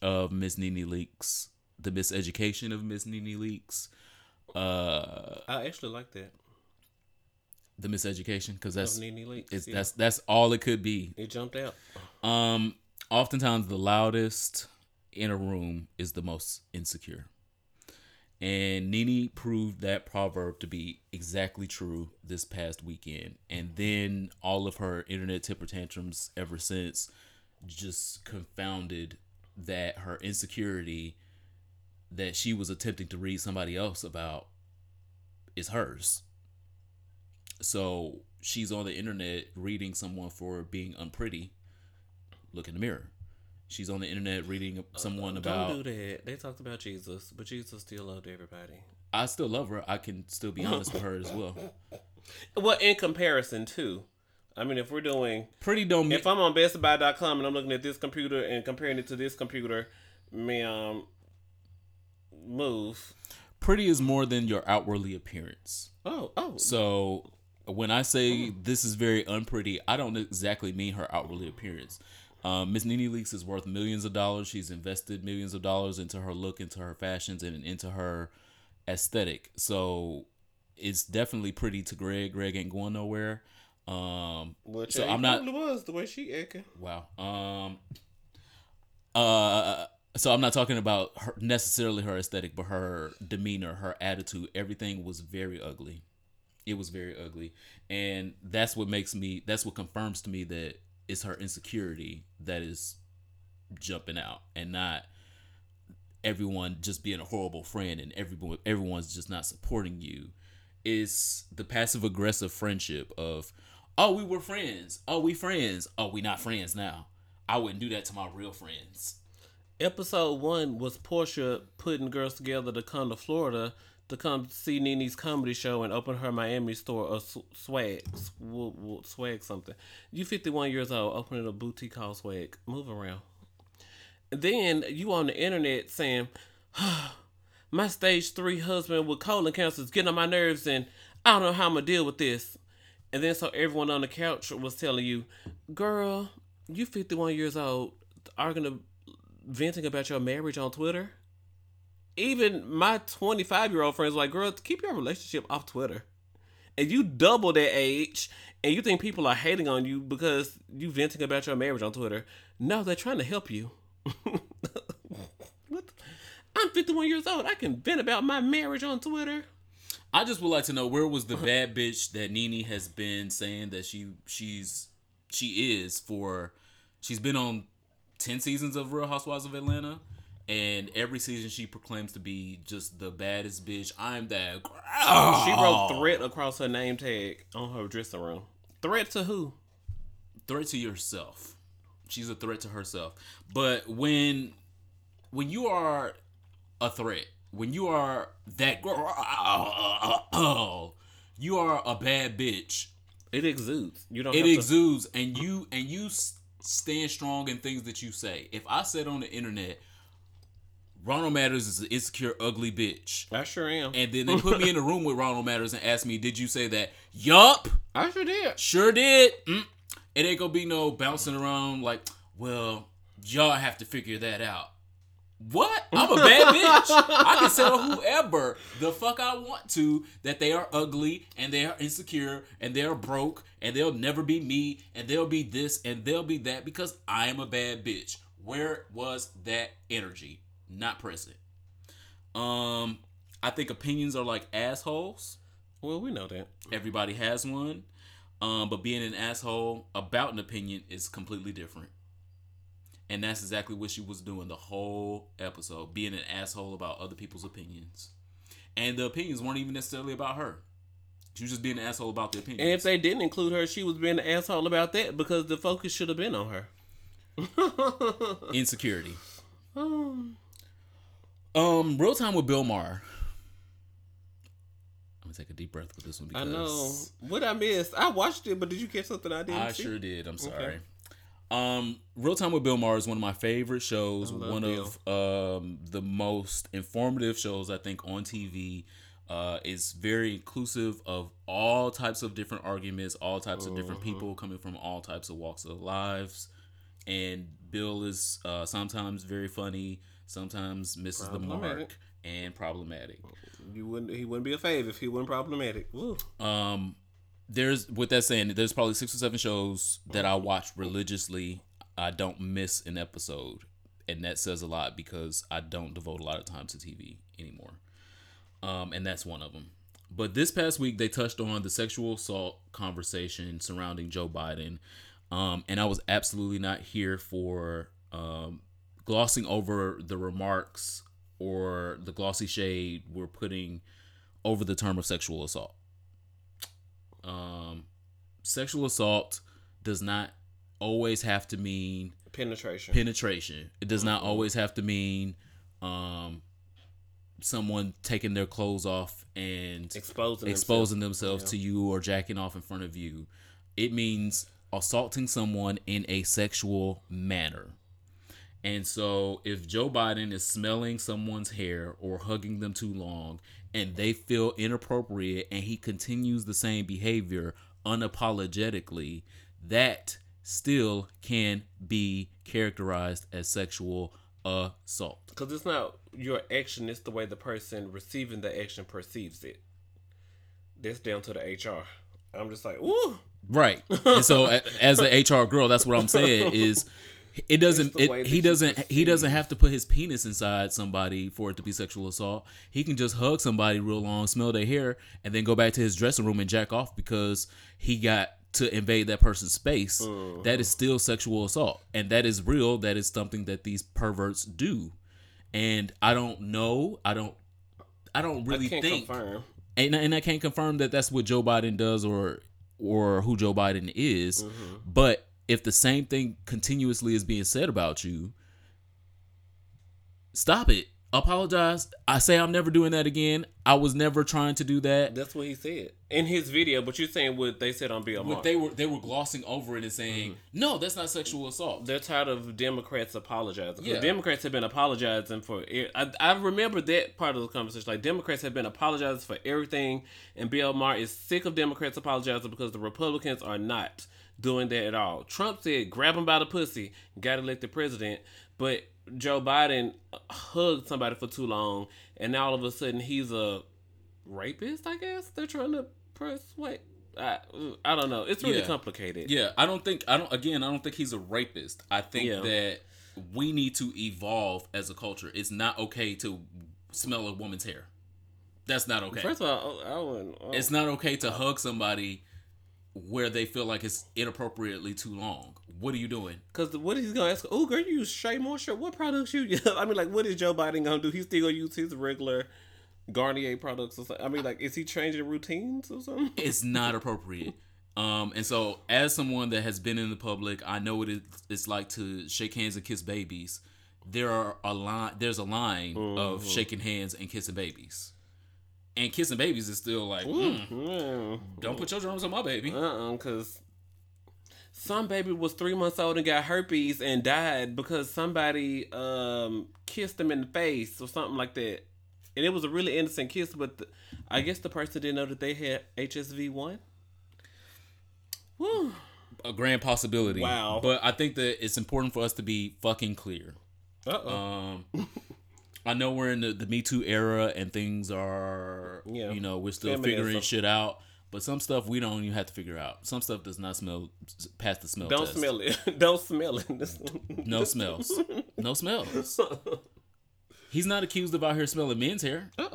S1: of Miss Nene Leakes, the miseducation of Miss Nene Leakes. Uh
S2: I actually like that.
S1: the miseducation because that's
S2: Of Nene
S1: it's
S2: yeah.
S1: that's that's all it could be.
S2: It jumped out.
S1: Um, oftentimes the loudest in a room is the most insecure, and Nene proved that proverb to be exactly true this past weekend. And then all of her internet temper tantrums ever since just confounded that her insecurity that she was attempting to read somebody else about is hers. So she's on the internet reading someone for being unpretty. Look in the mirror. She's on the internet reading uh, someone about.
S2: Don't do that. They talked about Jesus, but Jesus still loved everybody.
S1: I still love her. I can still be honest with her as well. *laughs*
S2: Well, in comparison too. I mean, if we're doing,
S1: Pretty don't
S2: if I'm on BestBuy.com and I'm looking at this computer and comparing it to this computer, ma'am, um, move.
S1: pretty is more than your outwardly appearance.
S2: Oh, oh,
S1: So when I say this is very unpretty, I don't exactly mean her outwardly appearance. Um, Miss Nene Leakes is worth millions of dollars. She's invested millions of dollars into her look, into her fashions, and into her aesthetic. So it's definitely pretty to Gregg. Gregg ain't going nowhere. Um,
S2: Which
S1: so I'm not.
S2: was the way she acting.
S1: Wow. Um. Uh. So I'm not talking about her necessarily her aesthetic, but her demeanor, her attitude. Everything was very ugly. It was very ugly, and that's what makes me. That's what confirms to me that it's her insecurity that is jumping out, and not everyone just being a horrible friend and everyone everyone's just not supporting you. Is the passive aggressive friendship of Oh, we were friends. Oh, we friends. Oh, we not friends now. I wouldn't do that to my real friends.
S2: Episode one was Porsha putting girls together to come to Florida to come see Nene's comedy show and open her Miami store sw- swag, sw- sw- swag something. You 51 years old, opening a boutique called Swag. Move around. Then you on the internet saying, *sighs* my stage three husband with colon cancer is getting on my nerves and I don't know how I'm gonna deal with this. And then so everyone on the couch was telling you, girl, you 51 years old, are gonna venting about your marriage on Twitter. Even my 25 year old friends like, girl, keep your relationship off Twitter. And you double that age, and you think people are hating on you because you venting about your marriage on Twitter. No, they're trying to help you. *laughs* what? I'm 51 years old. I can vent about my marriage on Twitter.
S1: I just would like to know where was the bad bitch that Nene has been saying that she she's she is for she's been on 10 seasons of Real Housewives of Atlanta and every season she proclaims to be just the baddest bitch. I'm that girl.
S2: She wrote threat across her name tag on her dressing room. Threat to who?
S1: threat to yourself. She's a threat to herself. But when when you are a threat, when you are that girl, *coughs* you are a bad bitch.
S2: It exudes. You don't.
S1: It
S2: have to-
S1: exudes, and you and you stand strong in things that you say. If I said on the internet, Ronald Matters is an insecure, ugly bitch,
S2: I sure am.
S1: and then they put me in a *laughs* room with Ronald Matters and asked me, "Did you say that?" Yup.
S2: I sure did.
S1: Sure did. Mm. It ain't gonna be no bouncing around like, well, y'all have to figure that out. What? I'm a bad *laughs* bitch. I can tell whoever the fuck I want to that they are ugly and they are insecure and they're broke and they'll never be me and they'll be this and they'll be that because I am a bad bitch. Where was that energy? Not present. Um, I think opinions are like assholes.
S2: Well, we know that.
S1: Everybody has one. Um, but being an asshole about an opinion is completely different. And that's exactly what she was doing the whole episode, being an asshole about other people's opinions. And the opinions weren't even necessarily about her. She was just being an asshole about the opinions.
S2: And if they didn't include her, she was being an asshole about that because the focus should have been on her. *laughs*
S1: Insecurity. Um, real time with Bill Maher. I'm gonna take a deep breath with this one
S2: I know. What I missed? I watched it, but did you catch something I didn't
S1: I
S2: see?
S1: sure did. I'm sorry. Um, Real Time with Bill Maher is one of my favorite shows. One
S2: Bill.
S1: of um the most informative shows I think on TV. Uh, is very inclusive of all types of different arguments, all types of different
S2: Mm-hmm.
S1: people coming from all types of walks of lives. And Bill is uh, sometimes very funny, sometimes misses the mark and problematic.
S2: You wouldn't. He wouldn't be a fave if he wasn't problematic. Woo.
S1: Um, there's with that saying, there's probably six or seven shows that I watch religiously. I don't miss an episode, and that says a lot because I don't devote a lot of time to TV anymore. Um, and that's one of them. But this past week, they touched on the sexual assault conversation surrounding Joe Biden, um, and I was absolutely not here for um, glossing over the remarks or the glossy shade we're putting over the term of sexual assault um, sexual assault does not always have to mean
S2: Penetration.
S1: penetration. It does not always have to mean um, someone taking their clothes off and
S2: exposing.
S1: exposing themselves to you or jacking off in front of you. It means assaulting someone in a sexual manner. And so if Joe Biden is smelling someone's hair or hugging them too long and they feel inappropriate and he continues the same behavior unapologetically, that still can be characterized as sexual assault.
S2: Because it's not your action; it's the way the person receiving the action perceives it. That's down to the HR. I'm just like, ooh.
S1: Right. And so as an HR girl, that's what I'm saying is it doesn't it, he doesn't he doesn't have to put his penis inside somebody for it to be sexual assault. He can just hug somebody real long, smell their hair, and then go back to his dressing room and jack off because he got to invade that person's space.
S2: Mm-hmm.
S1: That is still sexual assault. And that is real. That is something that these perverts do. And I don't know. I don't I don't really
S2: I can't
S1: think
S2: confirm.
S1: and and I can't confirm that that's what Joe Biden does or or who Joe Biden is.
S2: Mm-hmm.
S1: But if the same thing continuously is being said about you, stop it. Apologize. I say I'm never doing that again. I was never trying to do that.
S2: That's what he said in his video. But you're saying what they said on Bill Maher.
S1: But they were they were glossing over it and saying, mm-hmm. "No, that's not sexual assault."
S2: They're tired of Democrats apologizing.
S1: Yeah.
S2: Democrats have been apologizing for. I remember that part of the conversation. Like Democrats have been apologizing for everything, and Bill Maher is sick of Democrats apologizing because the Republicans are not doing that at all. Trump said, grab him by the pussy, got elected president. But Joe Biden hugged somebody for too long, and now all of a sudden he's a rapist, I guess. They're trying to persuade. I, I don't know. It's really
S1: Yeah.
S2: complicated.
S1: Yeah, I don't think I don't again, I don't think he's a rapist. I think
S2: Yeah.
S1: that we need to evolve as a culture. It's not okay to smell a woman's hair. That's not okay.
S2: First of all, I wouldn't. oh.
S1: it's not okay to hug somebody where they feel like it's inappropriately too long. What are you doing?
S2: Cause what is he gonna ask? Oh, girl, you use Shea Moisture. What products you use? *laughs* I mean, like, what is Joe Biden gonna do? He's still gonna use his regular Garnier products or something. I mean, like, is he changing routines or something? *laughs*
S1: It's not appropriate. Um, and so, as someone that has been in the public, I know what it's like to shake hands and kiss babies. There are a line. There's a line of shaking hands and kissing babies, and kissing babies is still like, mm,
S2: Mm.
S1: don't put your drums on my baby.
S2: Uh-uh, cause some baby was three months old and got herpes and died because somebody um kissed him in the face or something like that. And it was a really innocent kiss, but the, I guess the person didn't know that they had HSV one. Woo.
S1: A grand possibility.
S2: Wow.
S1: But I think that it's important for us to be fucking clear.
S2: Uh oh.
S1: Um, I know we're in the, the Me Too era and things are,
S2: Yeah.
S1: you know, we're still
S2: Feminism.
S1: figuring shit out. But some stuff we don't even have to figure out. Some stuff does not smell past the smell
S2: Don't
S1: test.
S2: smell it. *laughs* Don't smell it.
S1: No smells. No smells. *laughs* He's not accused of out here smelling men's hair.
S2: Uh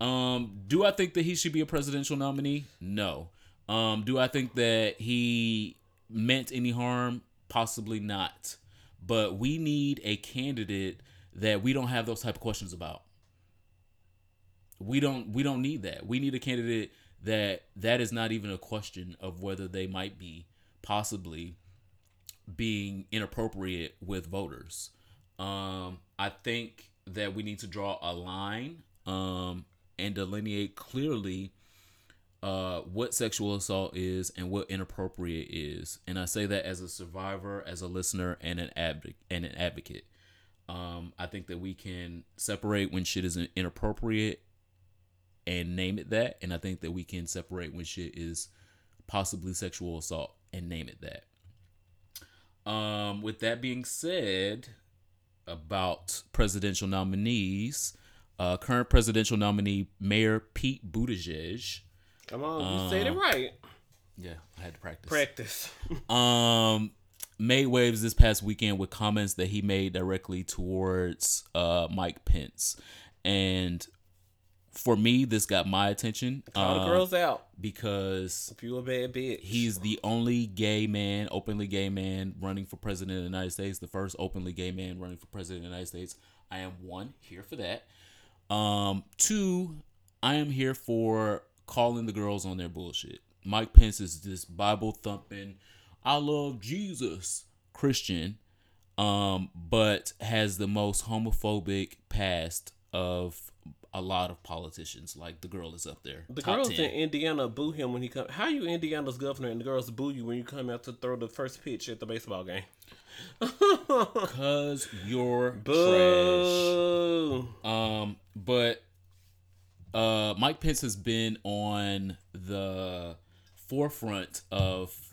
S2: oh.
S1: Um, do I think that he should be a presidential nominee? No. Um, do I think that he meant any harm? Possibly not. But we need a candidate that we don't have those type of questions about. We don't we don't need that. We need a candidate that that is not even a question of whether they might be possibly being inappropriate with voters. Um, I think that we need to draw a line um, and delineate clearly uh, what sexual assault is and what inappropriate is. And I say that as a survivor, as a listener, and an advocate. And an advocate. Um, I think that we can separate when shit is inappropriate and name it that, and I think that we can separate when shit is possibly sexual assault and name it that. Um, with that being said, about presidential nominees, uh, current presidential nominee Mayor Pete Buttigieg.
S2: Come on, you said it right.
S1: Yeah, I had to practice.
S2: Practice. *laughs*
S1: um, made waves this past weekend with comments that he made directly towards uh Mike Pence, and for me, this got my attention
S2: All the
S1: uh,
S2: girls out.
S1: because
S2: If you a bad bitch.
S1: He's the only gay man, openly gay man, running for president of the United States. The first openly gay man running for president of the United States. I am one here for that. Um, two, I am here for calling the girls on their bullshit. Mike Pence is this Bible thumping, I love Jesus Christian, um, but has the most homophobic past of a lot of politicians. Like the girl is up there.
S2: The girls
S1: 10.
S2: in Indiana boo him when he come. How you Indiana's governor and the girls boo you when you come out to throw the first pitch at the baseball game? *laughs*
S1: Cause you're trash. Um, but uh, Mike Pence has been on the forefront of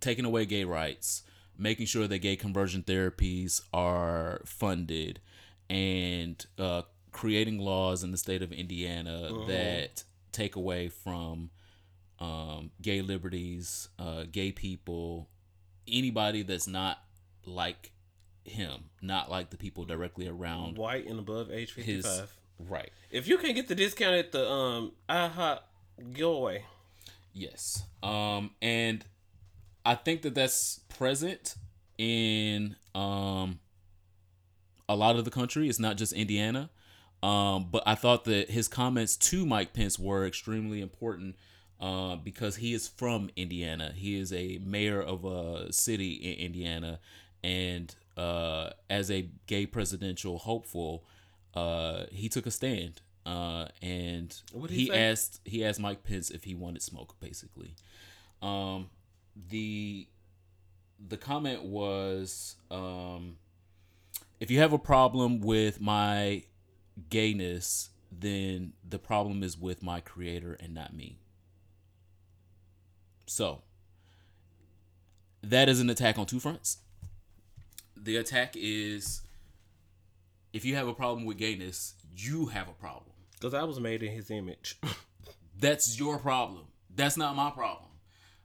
S1: taking away gay rights, making sure that gay conversion therapies are funded, and uh, creating laws in the state of Indiana that take away from um, gay liberties, uh, gay people, anybody that's not like him, not like the people directly around
S2: White and above age fifty five.
S1: right.
S2: If you can get the discount at the um IHOP giveaway,
S1: Yes. Um, and I think that that's present in um a lot of the country. It's not just Indiana. Um, but I thought that his comments to Mike Pence were extremely important uh, because he is from Indiana. He is a mayor of a city in Indiana, and uh, as a gay presidential hopeful, uh, he took a stand. Uh, and he
S2: he
S1: asked he asked Mike Pence if he wanted smoke, basically. Um, the the comment was um, if you have a problem with my gayness, then the problem is with my creator and not me. So, that is an attack on two fronts. The attack is if you have a problem with gayness, you have a problem.
S2: Because I was made in his image. *laughs*
S1: That's your problem. That's not my problem.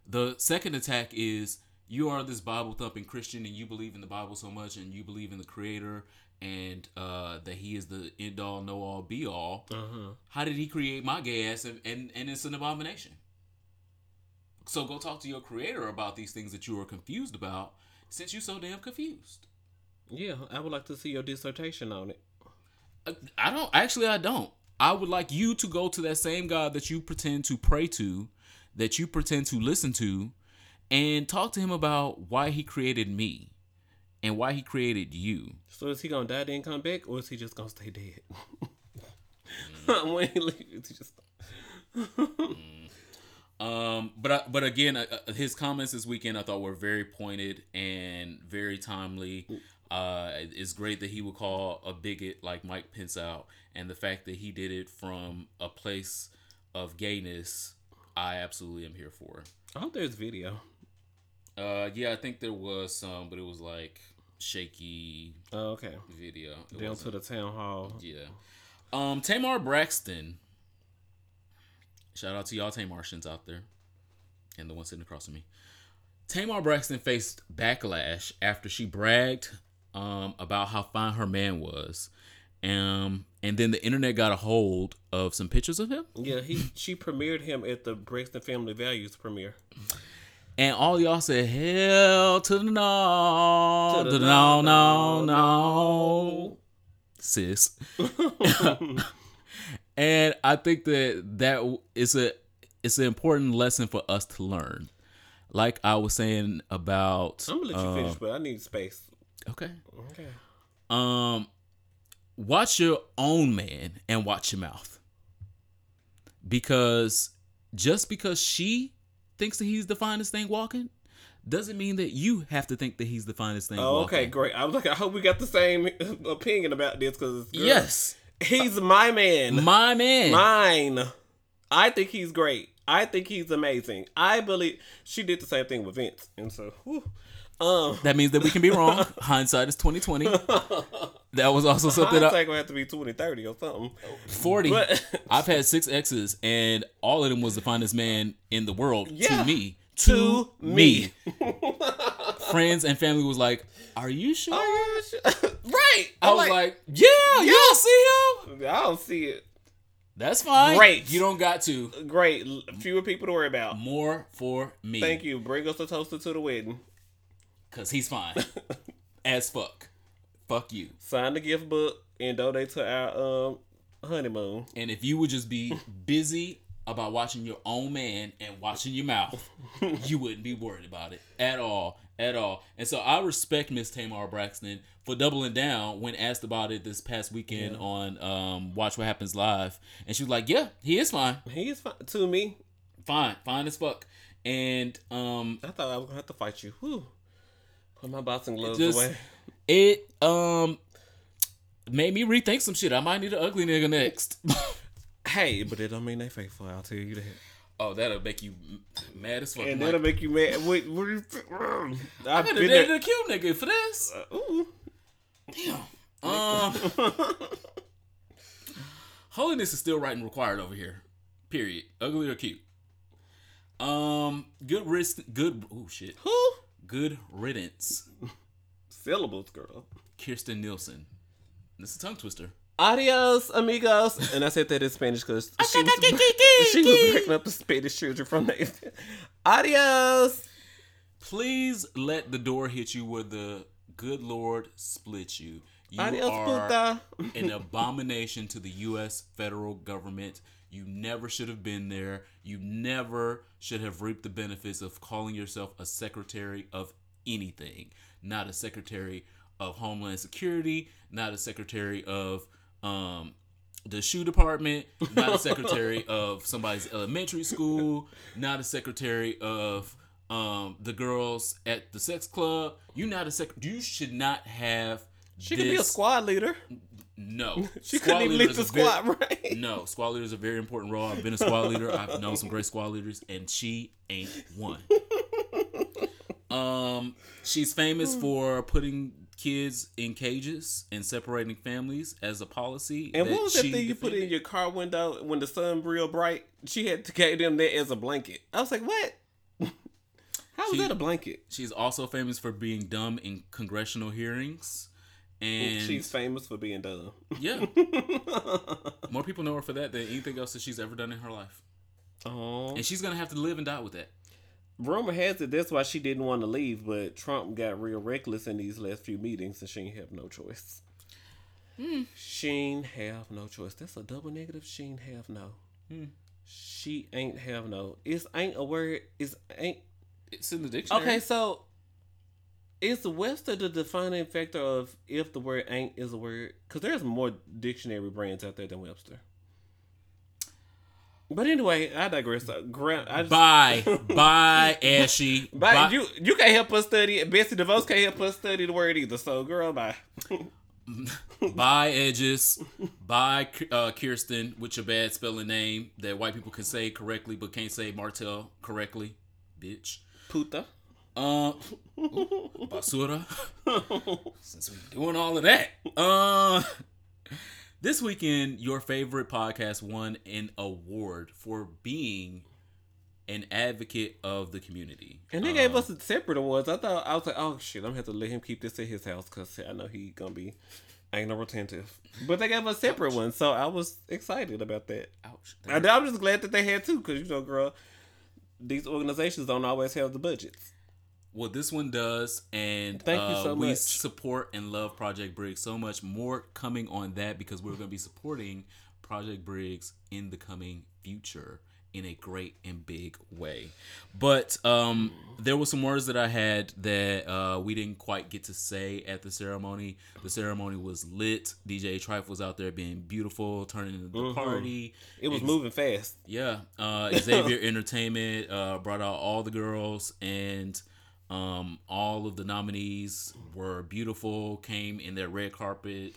S1: The second attack is you are this Bible thumping Christian and you believe in the Bible so much and you believe in the Creator and uh, that He is the end all, know all, be all.
S2: uh-huh.
S1: How did He create my gay ass and, and, and it's an abomination? So go talk to your Creator about these things that you are confused about since you're so damn confused.
S2: Yeah, I would like to see your dissertation on it.
S1: Uh, I don't actually I don't. I would like you to go to that same God that you pretend to pray to, that you pretend to listen to, and talk to him about why he created me and why he created you.
S2: So is he gonna die then come back, or is he just gonna stay dead?
S1: Mm. *laughs*
S2: when he leaves, he just *laughs*
S1: Um, but I, but again, uh, uh, his comments this weekend I thought were very pointed and very timely. Uh, it's great that he would call a bigot like Mike Pence out, and the fact that he did it from a place of gayness, I absolutely am here for.
S2: I hope there's video.
S1: Uh, yeah, I think there was some, but it was like shaky
S2: Oh, okay.
S1: video. It
S2: Down to the town hall.
S1: Yeah. Um, Tamar Braxton. Shout out to y'all Tamartians out there. And the one sitting across from me. Tamar Braxton faced backlash after she bragged um, about how fine her man was. Um, and then the internet got a hold of some pictures of him.
S2: Yeah, he she premiered him at the Braxton Family Values premiere.
S1: And all y'all said, hell to the no, to the no, no, no, sis. *laughs* and I think that that is a it's an important lesson for us to learn. Like I was saying about,
S2: I'm gonna let you
S1: uh,
S2: finish, but I need space.
S1: okay,
S2: Okay.
S1: um, watch your own man and watch your mouth, because just because she thinks that he's the finest thing walking, doesn't mean that you have to think that he's the finest thing.
S2: Oh,
S1: walking.
S2: okay, great. I was like, I hope we got the same *laughs* opinion about this because
S1: Yes,
S2: he's my man,
S1: my man.
S2: mine. I think he's great. I think he's amazing. I believe she did the same thing with Vince, and so, whew. um,
S1: That means that we can be *laughs* wrong. Hindsight is twenty twenty. *laughs* That was also something. I,
S2: hindsight gonna have to be 2030 or something.
S1: Forty.
S2: But- *laughs*
S1: I've had six exes, and all of them was the finest man in the world
S2: Yeah.
S1: to me.
S2: To me.
S1: Friends and family was like, "Are you sure?"
S2: right.
S1: I was like, "Yeah, you don't see him.
S2: I don't see it.
S1: That's fine.
S2: Great.
S1: You don't got to.
S2: Great. Fewer people to worry about.
S1: More for me.
S2: Thank you. Bring us a toaster to the wedding.
S1: Cause he's fine *laughs* as fuck. Fuck you.
S2: Sign the gift book and donate to our um honeymoon.
S1: And if you would just be busy about watching your own man and watching your mouth, *laughs* you wouldn't be worried about it at all, at all. And so I respect Miss Tamar Braxton for doubling down when asked about it this past weekend on um, Watch What Happens Live, and she was like, "Yeah, he is fine,
S2: He is fine to me.
S1: fine, fine as fuck." And um,
S2: I thought I was gonna have to fight you. Whew. Put my boxing gloves
S1: just
S2: away.
S1: it um made me rethink some shit. I might need an ugly nigga next. *laughs*
S2: Hey, but it don't mean they faithful. I'll tell you that.
S1: oh, that'll make you mad as fuck.
S2: And that'll make you mad. Wait, what? Are you-
S1: I
S2: I've
S1: could have
S2: been there.
S1: a cute nigga for this.
S2: Uh, ooh.
S1: Um, *laughs* holiness is still right and required over here. Period. Ugly or cute. Um, good risk. Good. Oh shit.
S2: Who?
S1: Good riddance.
S2: Syllables, girl.
S1: Kirstjen Nielsen. This is a tongue twister.
S2: Adios, amigos. And I said that in Spanish because *laughs* she was, *laughs* she was breaking up the Spanish children from the. Adios.
S1: Please let the door hit you with the good Lord split you. You
S2: Adios,
S1: are *laughs* an abomination to the U.S. federal government. You never should have been there. You never should have reaped the benefits of calling yourself a secretary of anything. Not a secretary of Homeland Security, not a secretary of um, the shoe department, not a secretary *laughs* of somebody's elementary school, not a secretary of um, the girls at the sex club. You not a sec. You should not have.
S2: She could be a squad leader.
S1: No, *laughs*
S2: She
S1: Squad
S2: couldn't even lead the
S1: a very-
S2: squad, right?
S1: no, squad leader is a very important role. I've been a squad leader. I've known some great squad leaders, and she ain't one. *laughs* Um, she's famous for putting kids in cages and separating families as a policy.
S2: And what was that thing you put in your car window when the sun real bright? She had to gave them there as a blanket. I was like, what? How was
S1: She-
S2: that a blanket?
S1: She's also famous for being dumb in congressional hearings. And
S2: She's famous for being dumb.
S1: yeah, *laughs* more people know her for that than anything else that she's ever done in her life.
S2: Oh.
S1: And she's gonna have to live and die with that.
S2: Rumor has it that's why she didn't want to leave, but Trump got real reckless in these last few meetings and she ain't have no choice. Hmm. She ain't have no choice. That's a double negative. She ain't have no. Hmm. She ain't have no. It's ain't a word. It's ain't.
S1: It's in the dictionary.
S2: Okay, so is Webster the defining factor of if the word ain't is a word? Because there's more dictionary brands out there than Webster. But anyway, I digress. Uh, Grant, I just,
S1: Bye, *laughs* bye, Ashy.
S2: But
S1: Bye.
S2: you you can't help us study. Betsy DeVos can't help us study the word either. So, girl, bye. *laughs*
S1: Bye, Edges. Bye, uh, Kirstjen, with your bad spelling name that white people can say correctly but can't say Martell correctly. Bitch.
S2: Puta.
S1: Uh, *laughs* basura. *laughs* Since we're doing all of that. Uh, this weekend, your favorite podcast won an award for being an advocate of the community.
S2: And they gave us a separate awards. I thought I was like, oh shit, I'm gonna have to let him keep this at his house because I know he gonna be ain't no retentive. But they gave us a separate ones, so I was excited about that.
S1: Ouch.
S2: And I'm just glad that they had two because you know, girl, these organizations don't always have the budgets.
S1: Well, this one does, and
S2: Thank you
S1: uh,
S2: so
S1: we
S2: much.
S1: support and love Project Briggs so much. More coming on that because we're going to be supporting Project Briggs in the coming future in a great and big way. But um, there were some words that I had that uh, we didn't quite get to say at the ceremony. The ceremony was lit. DJ Trife was out there being beautiful, turning into the party.
S2: It was
S1: Ex-
S2: moving fast.
S1: yeah, uh, *laughs* Xavier Entertainment uh, brought out all the girls, and um, all of the nominees were beautiful. Came in their red carpet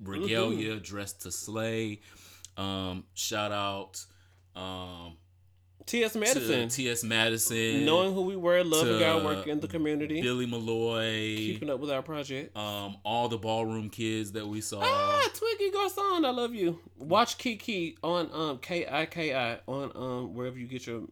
S1: regalia, dressed to slay. Um, shout out um,
S2: T.S. Madison,
S1: T.S. Madison,
S2: knowing who we were, loving our work in the community,
S1: Billy Malloy,
S2: keeping up with our project.
S1: um, all the ballroom kids that we saw.
S2: Ah, Twiggy Garcon, I love you. Watch Kiki on um K I K I on um wherever you get your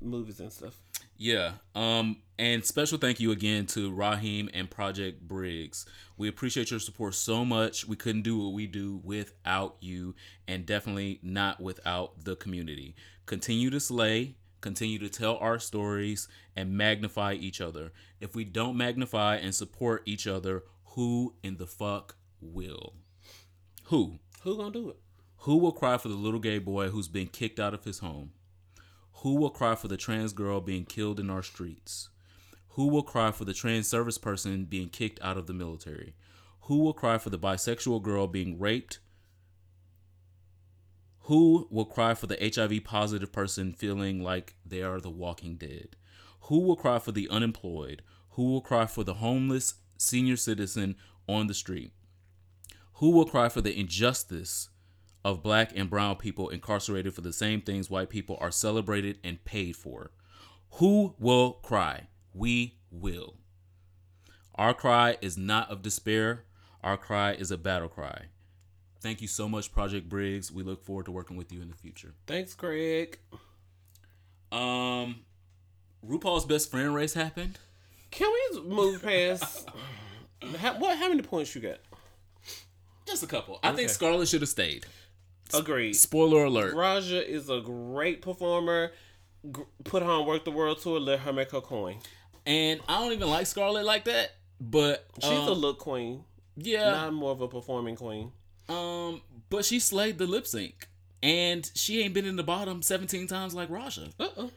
S2: movies and stuff.
S1: Yeah. Um, and special thank you again to Raheem and Project Briggs. We appreciate your support so much. We couldn't do what we do without you, and definitely not without the community. Continue to slay, continue to tell our stories, and magnify each other. If we don't magnify and support each other, who in the fuck will? Who?
S2: Who gonna do it?
S1: Who will cry for the little gay boy who's been kicked out of his home? Who will cry for the trans girl being killed in our streets? Who will cry for the trans service person being kicked out of the military? Who will cry for the bisexual girl being raped? Who will cry for the HIV positive person feeling like they are the walking dead? Who will cry for the unemployed? Who will cry for the homeless senior citizen on the street? Who will cry for the injustice of black and brown people incarcerated for the same things white people are celebrated and paid for? Who will cry? We will. Our cry is not of despair. Our cry is a battle cry. Thank you so much, Project Briggs. We look forward to working with you in the future.
S2: Thanks, Craig.
S1: Um, RuPaul's best friend race happened.
S2: Can we move past? how, what? How many points you got?
S1: Just a couple. I think Scarlet should have stayed.
S2: Agreed.
S1: Spoiler alert.
S2: Ra'Jah is a great performer. G- put her on Werq the World Tour. Let her make her coin.
S1: And I don't even like Scarlet like that, but
S2: She's
S1: um,
S2: a look queen,
S1: yeah.
S2: not more of a performing queen.
S1: Um, but she slayed the lip sync, and she ain't been in the bottom seventeen times like Ra'Jah.
S2: Uh-uh.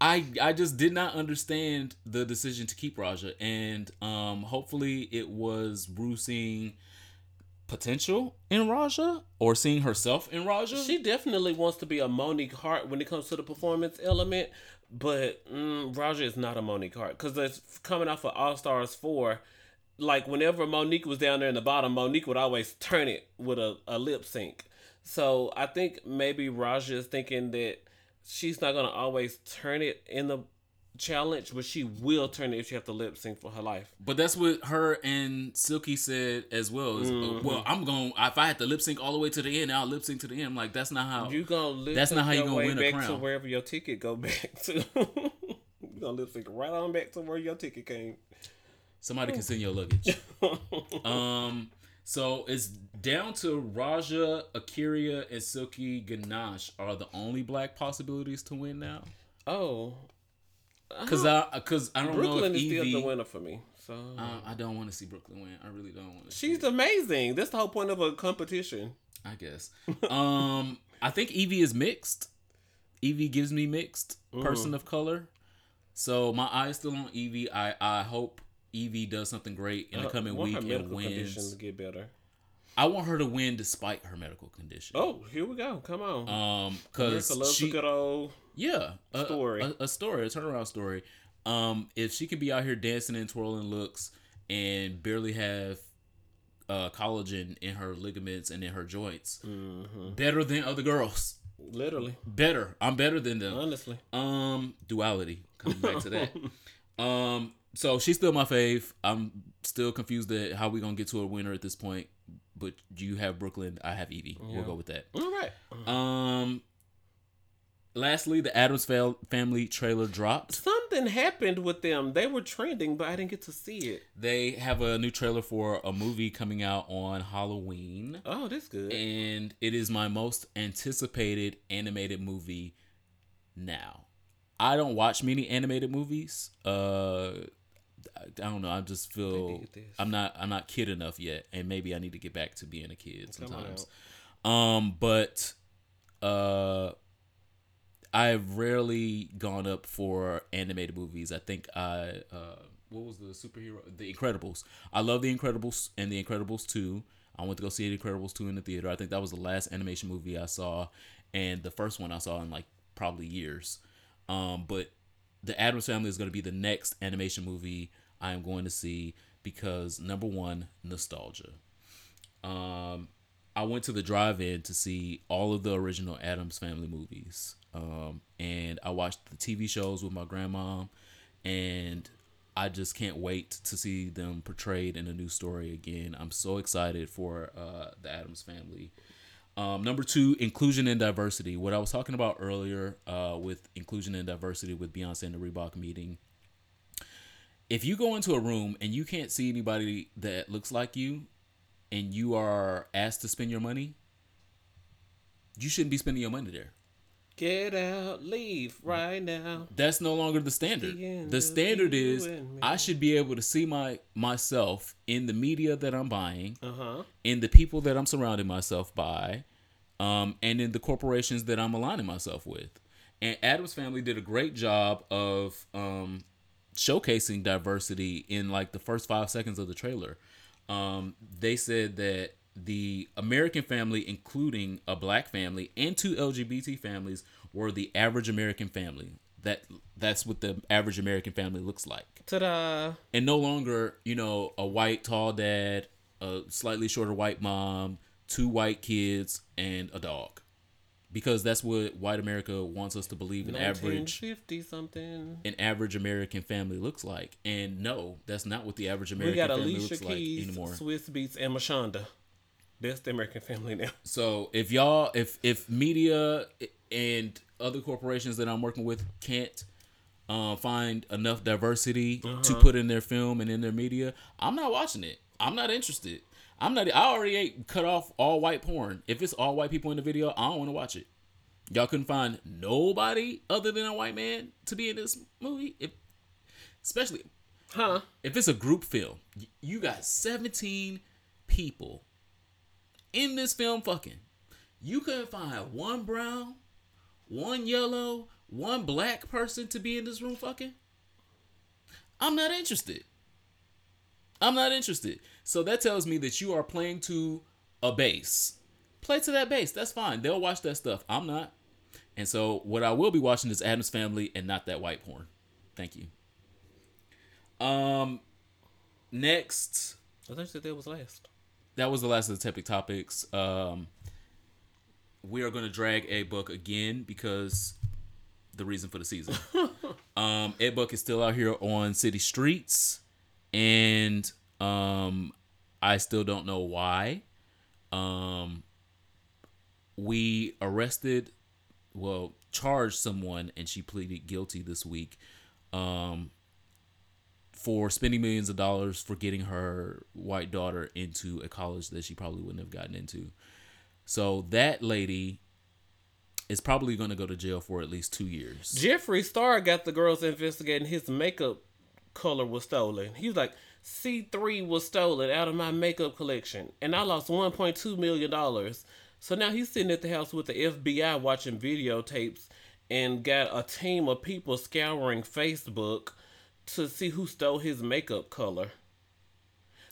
S1: I I just did not understand the decision to keep Ra'Jah, and um, hopefully it was Rue seeing potential in Ra'Jah or seeing herself in Ra'Jah.
S2: She definitely wants to be a Monique Heart when it comes to the performance element, but mm, Ra'Jah is not a Monique Heart because it's coming off of All Stars 4. Like, whenever Monique was down there in the bottom, Monique would always turn it with a, a lip sync. So I think maybe Ra'Jah is thinking that she's not going to always turn it in the challenge, but she will turn it if she have to lip sync for her life.
S1: But that's what her and Silky said as well. Is, uh,
S2: Mm-hmm.
S1: well, I'm going. If I had to lip sync all the way to the end, I'll lip sync to the end. I'm like, that's not how.
S2: You gonna lip
S1: That's not how you gonna win a
S2: back to wherever your ticket go back *laughs* to. you gonna lip sync right on back to where your ticket came.
S1: Somebody can send your luggage. um. So it's down to Ra'Jah, A'keria, and Silky Ganache are the only black possibilities to win now.
S2: Oh,
S1: Cause I, cause I don't
S2: Brooke Lynn
S1: know
S2: is
S1: if
S2: still the winner for me. So
S1: Uh, I don't want to see Brooke Lynn win. I really don't want to.
S2: she's amazing. That's the whole point of a competition.
S1: I guess. um, I think Yvie is mixed. Yvie gives me mixed
S2: Mm.
S1: person of color. So my eye is still on Yvie. I I hope Yvie does something great in the coming
S2: I want
S1: week and wins.
S2: to get better.
S1: I want her to win despite her medical condition.
S2: Oh, here we go. Come on.
S1: Um,
S2: America
S1: cause
S2: loves
S1: she,
S2: a good old.
S1: yeah, a,
S2: story.
S1: a, a story, a turnaround story. Um, if she can be out here dancing and twirling looks and barely have uh collagen in her ligaments and in her joints,
S2: Mm-hmm.
S1: better than other girls.
S2: Literally,
S1: Better. I'm better than them.
S2: honestly.
S1: Um, duality. Coming back to that. *laughs* um, so she's still my fave. I'm still confused at how we gonna get to a winner at this point. But do you have Brooke Lynn. I have Yvie. We'll go with that.
S2: All right.
S1: Um. Lastly, the Addams family trailer dropped.
S2: Something happened with them. They were trending, but I didn't get to see it.
S1: They have a new trailer for a movie coming out on Halloween.
S2: Oh, that's good.
S1: and it is my most anticipated animated movie now. I don't watch many animated movies. Uh I don't know. I just feel
S2: Maybe it is.
S1: I'm not I'm not kid enough yet, and maybe I need to get back to being a kid sometimes. Um, but uh, I've rarely gone up for animated movies. I think I uh, what was the superhero? The Incredibles. I love The Incredibles and The Incredibles two. I went to go see The Incredibles two in the theater. I think that was the last animation movie I saw, and the first one I saw in like probably years. Um, but the Addams Family is going to be the next animation movie I am going to see because number one, nostalgia. Um, I went to the drive-in to see all of the original Addams Family movies, um, and I watched the TV shows with my grandma, and I just can't wait to see them portrayed in a new story again. I'm so excited for uh, the Addams Family. Um, number two, inclusion and diversity. What I was talking about earlier uh, with inclusion and diversity with Beyonce and the Reebok meeting. If you go into a room and you can't see anybody that looks like you, and you are asked to spend your money, you shouldn't be spending your money there.
S2: Get out, leave right now.
S1: That's no longer the standard.
S2: The
S1: The standard is. I should be able to see my myself in the media that I'm buying,
S2: Uh huh.
S1: in the people that I'm surrounding myself by, um, and in the corporations that I'm aligning myself with. And Addams family did a great job of um, showcasing diversity in like the first five seconds of the trailer. Um, they said that the American family, including a black family and two LGBT families, were the average American family. That that's what the average American family looks like
S2: Ta da!
S1: and no longer you know a white tall dad a slightly shorter white mom two white kids and a dog because that's what white america wants us to believe an average
S2: 50 something.
S1: an average american family looks like and no that's not what the average
S2: We
S1: american
S2: got
S1: family
S2: Alicia
S1: looks like
S2: Keys,
S1: anymore
S2: Swizz Beatz, and Mashonda. That's the American family now. *laughs*
S1: So if y'all, if if media and other corporations that I'm working with can't uh, find enough diversity to put in their film and in their media, I'm not watching it. I'm not interested. I'm not. I already cut off all white porn. If it's all white people in the video, I don't want to watch it. Y'all couldn't find nobody other than a white man to be in this movie. If, especially
S2: Huh?
S1: if it's a group film, you got 17 people in this film fucking. You couldn't find one brown, one yellow, one black person to be in this room fucking. I'm not interested. I'm not interested. So that tells me that you are playing to a base. Play to that base. That's fine. They'll watch that stuff. I'm not. And so what I will be watching is Addams Family and not that white porn. Thank you. Um next
S2: I you that was last.
S1: That was the last of the topic topics. Um, we are going to drag a book again because the the reason for the season. *laughs* um, Ed Buck is still out here on city streets, and um, I still don't know why. Um, we arrested, well, charged someone, and she pleaded guilty this week. Um, for spending millions of dollars for getting her white daughter into a college that she probably wouldn't have gotten into. So that lady is probably going to go to jail for at least two years.
S2: Jeffree Star got the girls investigating his makeup color was stolen. He was like, C3 was stolen out of my makeup collection, and I lost $1.2 million. So now he's sitting at the house with the FBI watching videotapes and got a team of people scouring Facebook to see who stole his makeup color.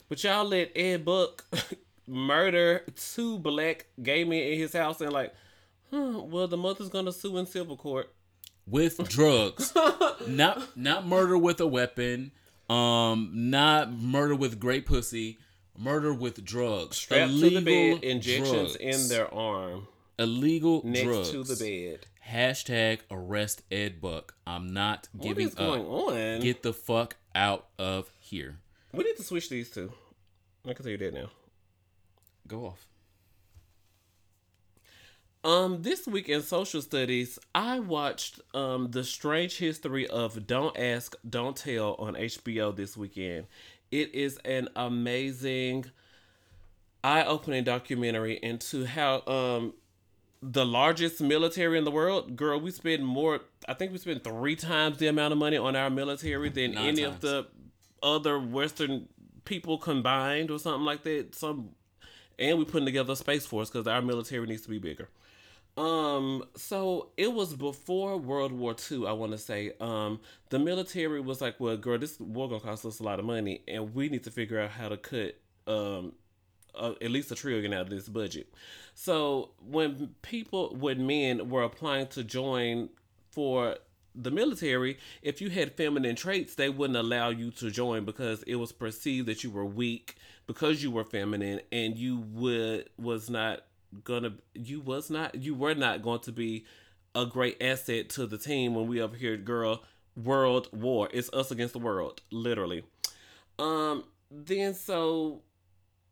S2: But y'all let Ed Buck *laughs* murder two black gay men in his house and like, huh, well the mother's gonna sue in civil court.
S1: With *laughs* drugs. not not murder with a weapon. Um not murder with great pussy. Murder with drugs.
S2: Strapped to the bed, injections drugs. in their arm.
S1: Illegal
S2: next
S1: drugs.
S2: to the bed.
S1: Hashtag arrest Ed Buck. I'm not giving
S2: what is going on?
S1: Get the fuck out of here.
S2: We need to switch these two. I can tell you that now.
S1: Go off.
S2: Um, this week in social studies, I watched um the strange history of Don't Ask, Don't Tell on HBO this weekend. It is an amazing, eye-opening documentary into how um the largest military in the world, girl, we spend more. I think we spend three times the amount of money on our military than Nine any times. of the other Western people combined, or something like that. Some, and we putting together a space force because our military needs to be bigger. Um, so it was before World War II, I want to say. Um, the military was like, "Well, girl, this war gonna cost us a lot of money, and we need to figure out how to cut um uh, at least a trillion out of this budget. So when people, when men were applying to join for the military, if you had feminine traits, they wouldn't allow you to join because it was perceived that you were weak because you were feminine and you would was not gonna you was not you were not going to be a great asset to the team when we up here girl world war. It's us against the world literally. Um then so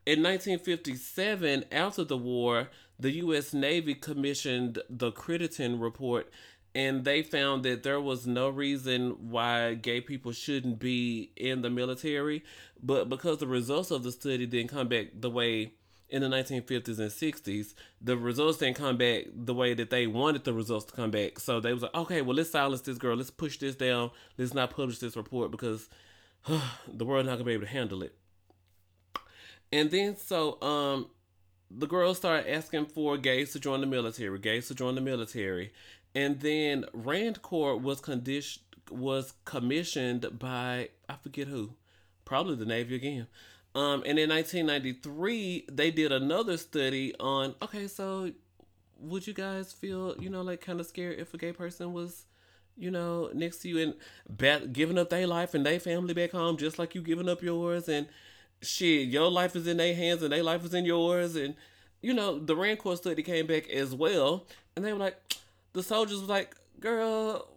S2: in 1957, after the war, the U.S. Navy commissioned the Crittenden Report, and they found that there was no reason why gay people shouldn't be in the military. But because the results of the study didn't come back the way in the 1950s and 60s, the results didn't come back the way that they wanted the results to come back. So they was like, okay, well, let's silence this girl. Let's push this down. Let's not publish this report because *sighs* the world's not going to be able to handle it. And then so um the girls started asking for gays to join the military, gays to join the military. And then Rand Corps was conditioned was commissioned by I forget who. Probably the Navy again. Um, and in 1993, they did another study on okay, so would you guys feel, you know, like kind of scared if a gay person was, you know, next to you and bat- giving up their life and their family back home just like you giving up yours and shit, your life is in their hands and their life is in yours. And, you know, the Rand Corps study came back as well. And they were like, the soldiers was like, girl,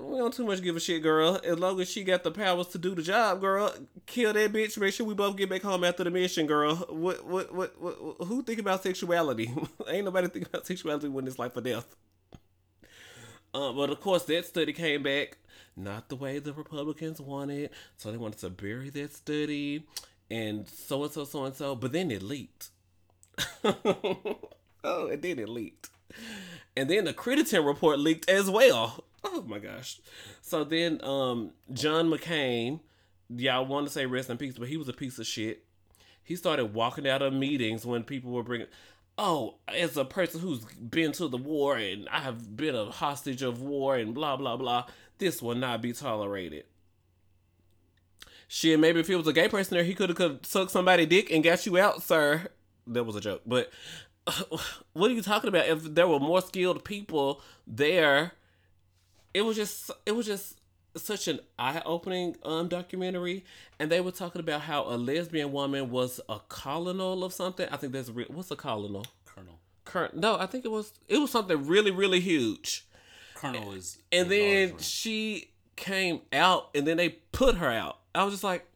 S2: we don't too much give a shit, girl. As long as she got the powers to do the job, girl, kill that bitch. Make sure we both get back home after the mission, girl. What, what, what, what who think about sexuality? *laughs* Ain't nobody think about sexuality when it's life or death. Uh, but of course, that study came back not the way the Republicans wanted, so they wanted to bury that study and so and so, so and so, but then it leaked. *laughs* oh, and then it leaked. And then the Crittenden report leaked as well. Oh my gosh. So then um John McCain, y'all want to say rest in peace, but he was a piece of shit. He started walking out of meetings when people were bringing oh, as a person who's been to the war and I have been a hostage of war and blah blah blah, this will not be tolerated. Shit, maybe if he was a gay person there, he could have sucked somebody dick and got you out, sir. That was a joke. But *sighs* what are you talking about? If there were more skilled people there, it was just it was just such an eye-opening um documentary and they were talking about how a lesbian woman was a colonel of something i think that's real what's a colonel
S1: colonel
S2: Cur- no i think it was it was something really really huge
S1: Colonel is.
S2: and then she came out and then they put her out. I was just like,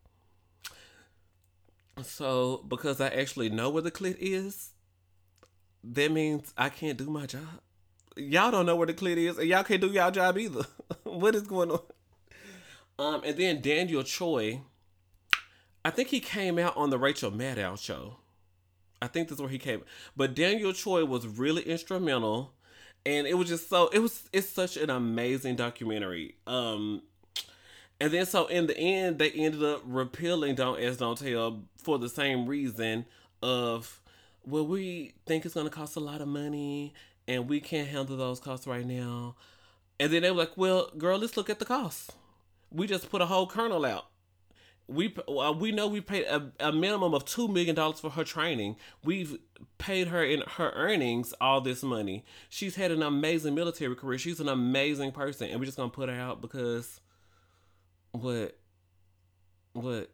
S2: so because I actually know where the clit is, that means I can't do my job. Y'all don't know where the clit is, and y'all can't do y'all job either. *laughs* what is going on? Um, and then Daniel Choi, I think he came out on the Rachel Maddow show. I think that's where he came. But Daniel Choi was really instrumental, and it was just so it was it's such an amazing documentary. Um, and then so in the end, they ended up repealing "Don't Ask, Don't Tell" for the same reason of, well, we think it's gonna cost a lot of money, and we can't handle those costs right now. And then they were like, well, girl, let's look at the costs. We just put a whole colonel out we uh, we know we paid a, a minimum of two million dollars for her training. We've paid her in her earnings all this money. She's had an amazing military career. She's an amazing person, and we're just gonna put her out because what what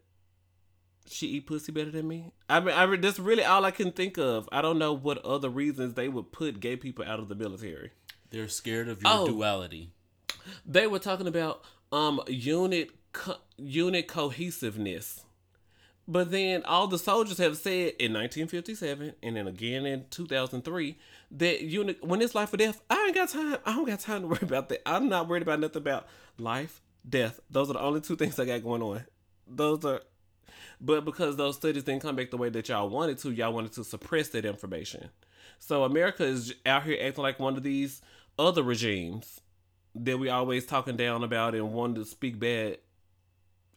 S2: she eat pussy better than me. I mean, I that's really all I can think of. I don't know what other reasons they would put gay people out of the military.
S1: They're scared of your
S2: Oh.
S1: duality.
S2: They were talking about um unit co- unit cohesiveness. But then all the soldiers have said in 1957 and then again in 2003 that unit when it's life or death, I ain't got time. I don't got time to worry about that. I'm not worried about nothing about life, death. Those are the only two *laughs* things I got going on. Those are but because those studies didn't come back the way that y'all wanted to, y'all wanted to suppress that information. So America is out here acting like one of these other regimes that we always talking down about and wanting to speak bad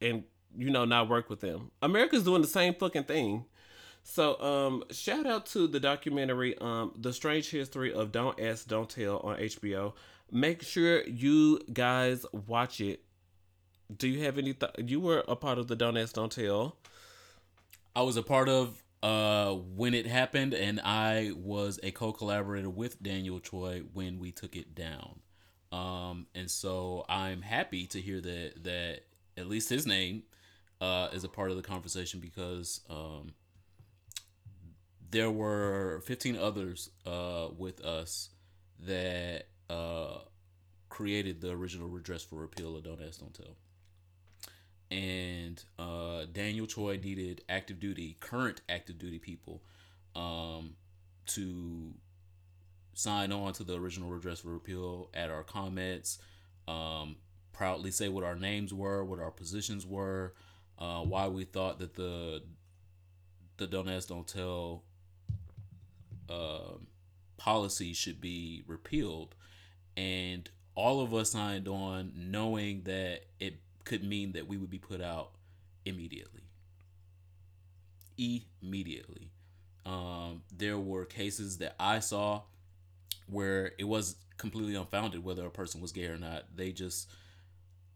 S2: and you know not work with them. America's doing the same fucking thing. So um shout out to the documentary um The Strange History of Don't Ask Don't Tell on HBO. Make sure you guys watch it. Do you have any you were a part of the Don't Ask Don't Tell.
S1: I was a part of uh when it happened, and I was a co-collaborator with Daniel Choi when we took it down. Um, and so I'm happy to hear that that at least his name uh, is a part of the conversation because um, there were 15 others uh, with us that uh, created the original redress for repeal of Don't Ask, Don't Tell. And uh, Daniel Choi needed active duty, current active duty people um, to sign on to the original redress for repeal at our comments, um, proudly say what our names were, what our positions were, uh, why we thought that the the don't ask don't tell um policy should be repealed, and all of us signed on knowing that it could mean that we would be put out immediately. Immediately. Um, there were cases that I saw where it was completely unfounded whether a person was gay or not. They just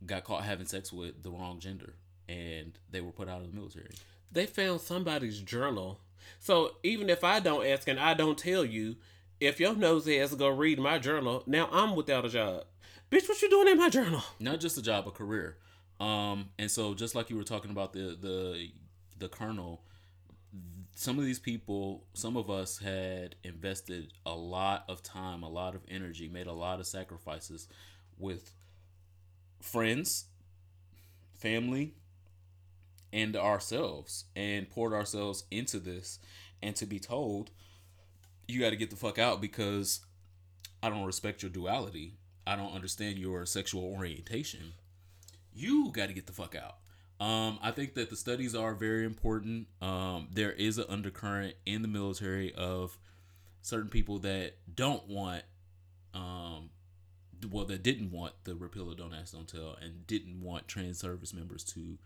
S1: got caught having sex with the wrong gender and they were put out of the military.
S2: They found somebody's journal. So even if I don't ask and I don't tell you, if your nosy ass go read my journal, now I'm without a job. Bitch, what you doing in my journal?
S1: Not just a job, a career. Um, and so just like you were talking about the the the colonel, some of these people, some of us had invested a lot of time, a lot of energy, made a lot of sacrifices with friends, family, and ourselves, and poured ourselves into this. And to be told, you got to get the fuck out because I don't respect your duality. I don't understand your sexual orientation. You got to get the fuck out. Um, I think that the studies are very important. Um, there is an undercurrent in the military of certain people that don't want, um, well, that didn't want the repeal of Don't Ask, Don't Tell, and didn't want trans service members to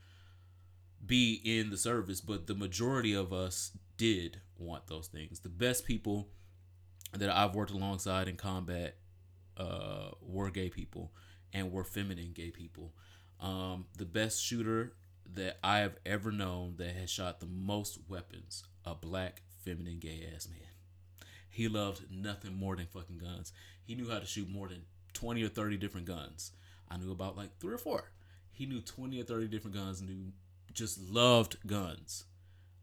S1: be in the service, but the majority of us did want those things. The best people that I've worked alongside in combat uh, were gay people and were feminine gay people. Um, the best shooter that I have ever known that has shot the most weapons, a black feminine gay ass man. He loved nothing more than fucking guns. He knew how to shoot more than 20 or 30 different guns. I knew about like three or four. He knew 20 or 30 different guns, knew just loved guns.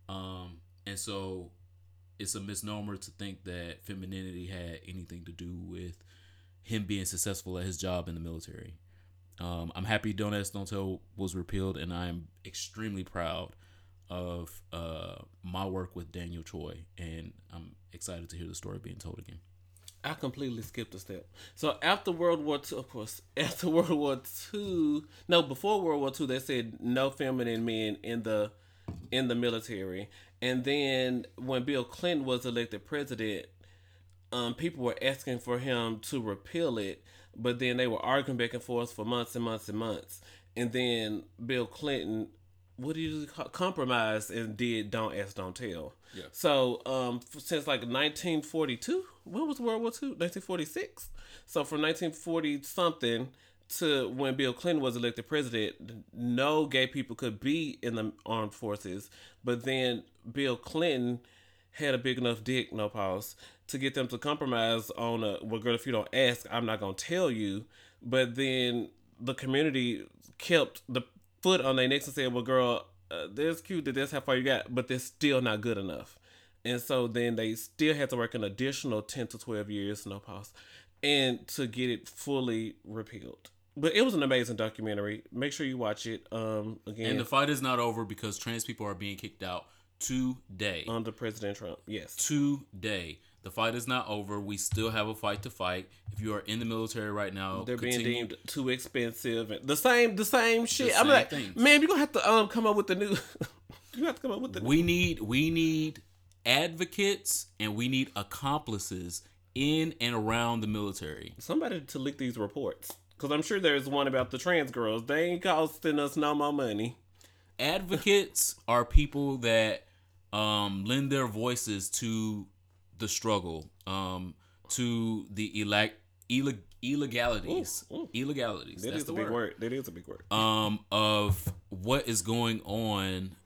S1: Um, and so it's a misnomer to think that femininity had anything to do with him being successful at his job in the military. Um, I'm happy Don't Ask, Don't Tell was repealed, and I'm extremely proud of uh, my work with Daniel Choi, and I'm excited to hear the story being told again.
S2: I completely skipped a step. So after World War II, of course, *laughs* after World War II, no, before World War II, they said no feminine men in the in the military. And then when Bill Clinton was elected president, um, people were asking for him to repeal it, but then they were arguing back and forth for months and months and months. And then Bill Clinton, what do you call, compromised and did Don't Ask, Don't Tell.
S1: Yeah.
S2: So um, since like 1942, when was World War II? 1946. So from 1940 something to when Bill Clinton was elected president, no gay people could be in the armed forces. But then Bill Clinton had a big enough dick, no pause, to get them to compromise on a well, girl, if you don't ask, I'm not gonna tell you. But then the community kept the foot on their necks and said, "Well, girl, uh, that's cute that that's how far you got, but that's still not good enough." And so then they still had to work an additional ten to twelve years, no pause, and to get it fully repealed. But it was an amazing documentary. Make sure you watch it. Um, again,
S1: And the fight is not over because trans people are being kicked out today.
S2: under President Trump. Yes.
S1: Today. The fight is not over. We still have a fight to fight. If you are in the military right now,
S2: They're being deemed too expensive the same the same shit.
S1: The
S2: I'm
S1: same
S2: like,
S1: things.
S2: man, you're gonna have to um come up with the new *laughs* you have to come up with the
S1: we need we need advocates and we need accomplices in and around the military.
S2: somebody to leak these reports. Cause I'm sure there's one about the trans girls. They ain't costing us no more money.
S1: Advocates are people that um, lend their voices to the struggle, um, to the elec- illeg- illegalities,
S2: Ooh, ooh.
S1: illegalities.
S2: That
S1: that's
S2: is
S1: the
S2: a big
S1: word.
S2: That is a big word.
S1: um, of what is going on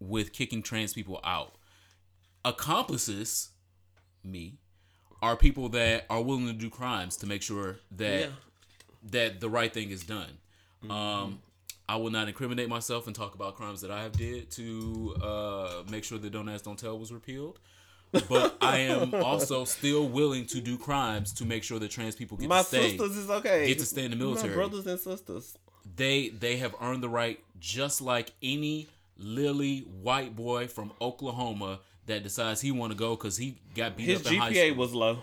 S1: with kicking trans people out. Accomplices, me, are people that are willing to do crimes to make sure that
S2: Yeah.
S1: that the right thing is done. Um, I will not incriminate myself and talk about crimes that I have did to uh, make sure that Don't Ask, Don't Tell was repealed. But I am *laughs* also still willing to do crimes to make sure that trans people get
S2: My
S1: to stay.
S2: sisters is okay.
S1: Get to stay in the military.
S2: My brothers and sisters.
S1: they they have earned the right just like any lily white boy from Oklahoma that decides he want to go because he got beat
S2: His
S1: up in high
S2: GPA was low.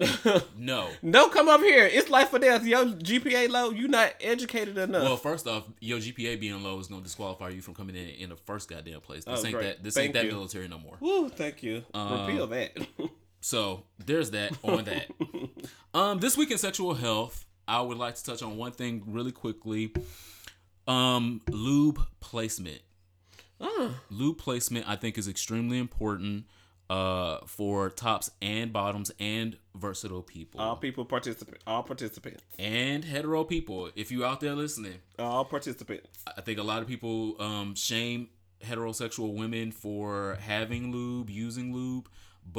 S2: *laughs*
S1: no.
S2: Don't come up here. It's life or death. Your GPA low. You not educated enough.
S1: Well, first off, your GPA being low is gonna disqualify you from coming in in the first goddamn place. This
S2: Oh,
S1: ain't
S2: great.
S1: that. This
S2: Thank
S1: ain't that
S2: you.
S1: military no more.
S2: Woo, thank you.
S1: Uh,
S2: Repeal that. *laughs*
S1: So there's that on that. *laughs* um, this week in sexual health, I would like to touch on one thing really quickly. Um, lube placement.
S2: Ah,
S1: lube placement I think is extremely important uh for tops and bottoms and versatile people
S2: all people participate. All participants.
S1: and hetero people. If you out there listening,
S2: All participants.
S1: I think a lot of people um shame heterosexual women for having lube, using lube,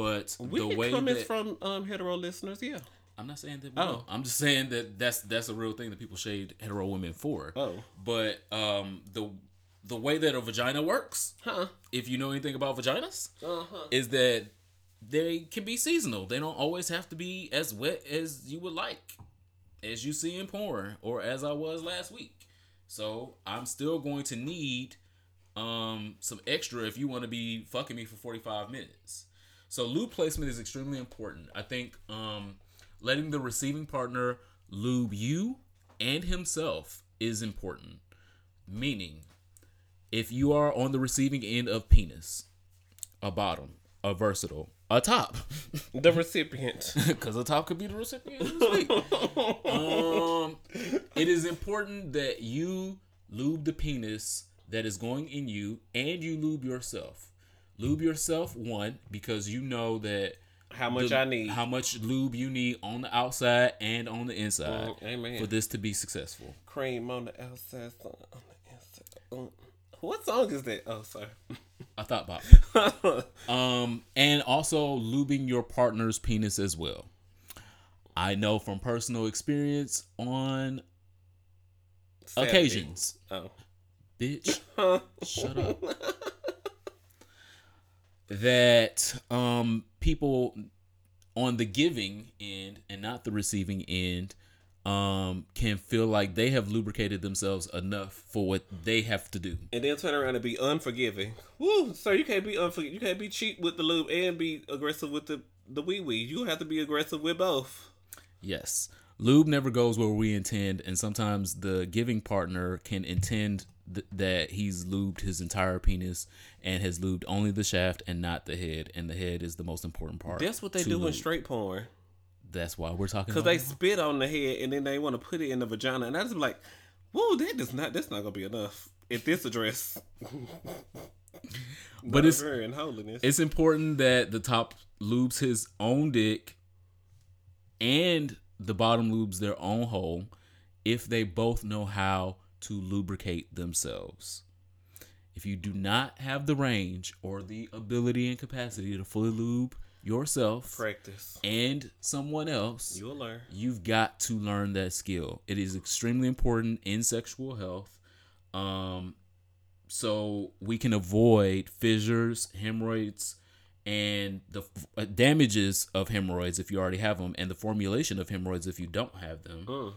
S1: but
S2: We
S1: the way
S2: comments
S1: that
S2: from um, hetero listeners. Yeah.
S1: I'm not saying that we
S2: Oh.
S1: don't. I'm just saying that that's that's a real thing that people shade hetero women for.
S2: Oh.
S1: But um the the way that a vagina works,
S2: Huh.
S1: if you know anything about vaginas,
S2: Uh huh.
S1: is that they can be seasonal. They don't always have to be as wet as you would like, as you see in porn, or as I was last week. So I'm still going to need um some extra if you want to be fucking me for 45 minutes. So lube placement is extremely important. I think um letting the receiving partner lube you and himself is important. Meaning, if you are on the receiving end of penis, a bottom, a versatile, a top, *laughs*
S2: The recipient. *laughs*
S1: because a top could be the recipient. of this week. um, it is important that you lube the penis that is going in you, and you lube yourself. Lube yourself one because you know that
S2: How much
S1: the-
S2: I need.
S1: how much lube you need on the outside and on the inside
S2: Mm, amen.
S1: for this to be successful.
S2: Cream on the outside, on the inside. What song is that? Oh, sorry.
S1: I thought about. *laughs* Um, and also lubing your partner's penis as well. I know from personal experience on
S2: Saturday.
S1: occasions.
S2: Oh.
S1: Bitch, *laughs* shut up. that um people on the giving end and not the receiving end um can feel like they have lubricated themselves enough for what they have to do.
S2: And then turn around and be unforgiving. Woo, sir, you can't be unforgiving. You can't be cheap with the lube and be aggressive with the the wee wee. You have to be aggressive with both.
S1: Yes. Lube never goes where we intend, and sometimes the giving partner can intend th- that he's lubed his entire penis and has lubed only the shaft and not the head, and the head is the most important part.
S2: That's what they do in straight porn.
S1: That's why we're talking
S2: Because they spit on the head and then they want to put it in the vagina. And I just be like, whoa, that is not, that's not going to be enough at this address. *laughs*
S1: But it's
S2: in holiness.
S1: it's important that the top lubes his own dick and the bottom lubes their own hole if they both know how to lubricate themselves. If you do not have the range or the ability and capacity to fully lube yourself
S2: Practice.
S1: and someone else,
S2: You'll learn.
S1: you've got to learn that skill. It is extremely important in sexual health. Um, so we can avoid fissures, hemorrhoids, and the f- uh, damages of hemorrhoids if you already have them, and the formulation of hemorrhoids if you don't have them,
S2: Mm.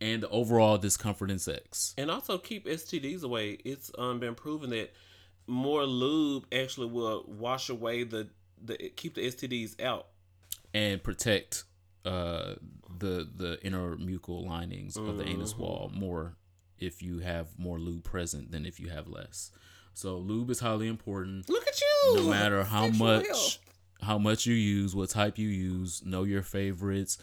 S1: and the overall discomfort in sex.
S2: And also keep STDs away. It's um, been proven that more lube actually will wash away the, the keep the STDs out.
S1: and protect uh, the the inner mucal linings of the anus wall more if you have more lube present than if you have less. So lube is highly important.
S2: Look at you.
S1: No matter how
S2: Sexual
S1: much
S2: health.
S1: how much you use, what type you use, know your favorites.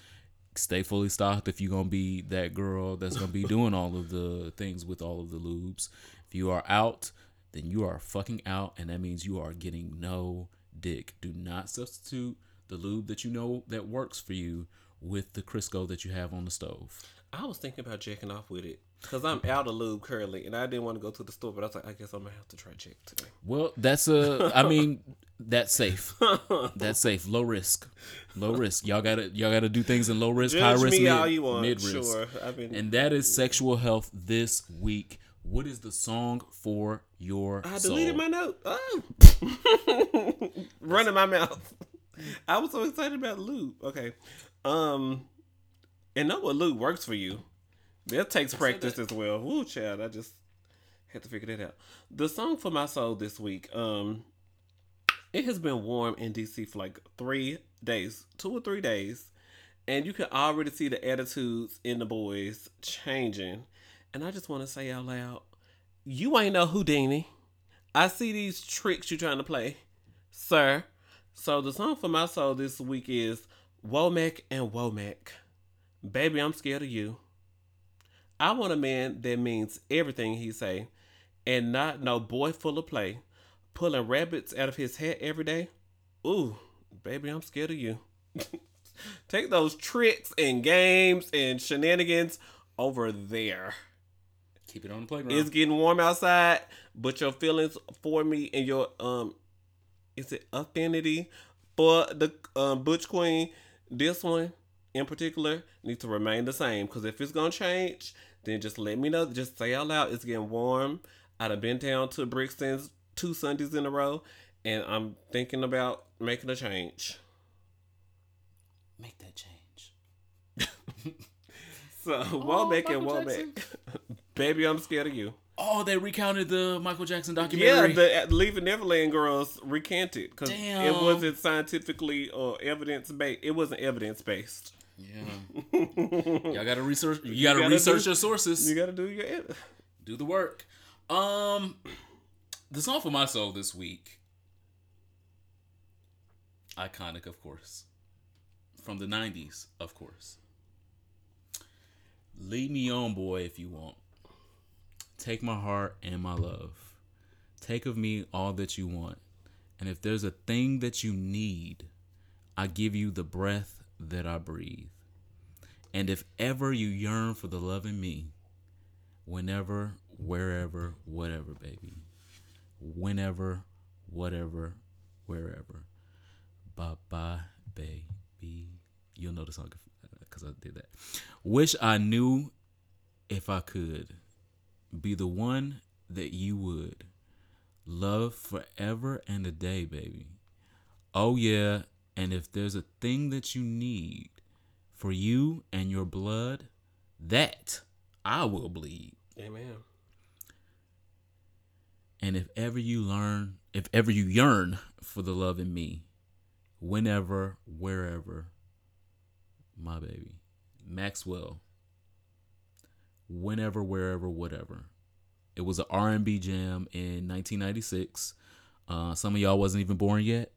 S1: Stay fully stocked if you're gonna be that girl that's gonna be *laughs* doing all of the things with all of the lubes. If you are out, then you are fucking out, and that means you are getting no dick. Do not substitute the lube that you know that works for you with the Crisco that you have on the stove.
S2: I was thinking about jacking off with it because I'm out of lube currently, and I didn't want to go to the store, but I was like, I guess I'm gonna have to try jack today.
S1: Well, that's a. I mean, that's safe. That's safe. Low risk. Low risk. Y'all gotta y'all gotta do things in low risk, high risk,
S2: me
S1: mid,
S2: all you want.
S1: mid risk.
S2: Sure, I've been.
S1: And that is sexual health this week. What is the song for your
S2: I
S1: soul?
S2: deleted my note. Oh. *laughs* Running my mouth. I was so excited about lube. Okay. Um and know what lube works for you. That takes practice as well. Woo child, I just had to figure that out. The song for my soul this week, um, it has been warm in DC for like three days, two or three days. And you can already see the attitudes in the boys changing. And I just want to say out loud, you ain't no Houdini. I see these tricks you're trying to play, sir. So the song for my soul this week is Womack and Womack. Baby, I'm scared of you. I want a man that means everything he say, and not no boy full of play, pulling rabbits out of his hat every day. Ooh, baby, I'm scared of you. *laughs* Take those tricks and games and shenanigans over there.
S1: Keep it on the playground.
S2: It's getting warm outside, but your feelings for me and your um, is it affinity for the um, Butch Queen? This one in particular needs to remain the same. Because if it's gonna change, then just let me know. Just say out loud. It's getting warm. I'd have been down to Brixton's two Sundays in a row, and I'm thinking about making a change.
S1: Make that change. *laughs*
S2: So *laughs* Womack and
S1: Michael
S2: Womack, *laughs* baby, I'm scared of you.
S1: Oh, they recounted the Michael Jackson documentary.
S2: Yeah, the uh, Leaving Neverland girls recanted because it wasn't scientifically or evidence based. It wasn't evidence based.
S1: yeah. *laughs* Y'all gotta research. You gotta,
S2: gotta
S1: research
S2: do-
S1: your sources.
S2: You got to do your.
S1: do the work. Um, the song for my soul this week, iconic, of course, from the '90s, of course. Lead me on, boy, if you want. Take my heart and my love. Take of me all that you want. And if there's a thing that you need, I give you the breath that I breathe. And if ever you yearn for the love in me, whenever, wherever, whatever, baby. Whenever, whatever, wherever. Bye bye, baby. You'll know the song because uh, I did that. Wish I knew if I could be the one that you would love forever and a day, baby. Oh, yeah, And if there's a thing that you need for you and your blood, that I will bleed.
S2: Amen.
S1: And if ever you learn, if ever you yearn for the love in me, whenever, wherever, my baby, Maxwell, whenever, wherever, whatever. It was an R&B jam in 1996. Uh, some of y'all wasn't even born yet.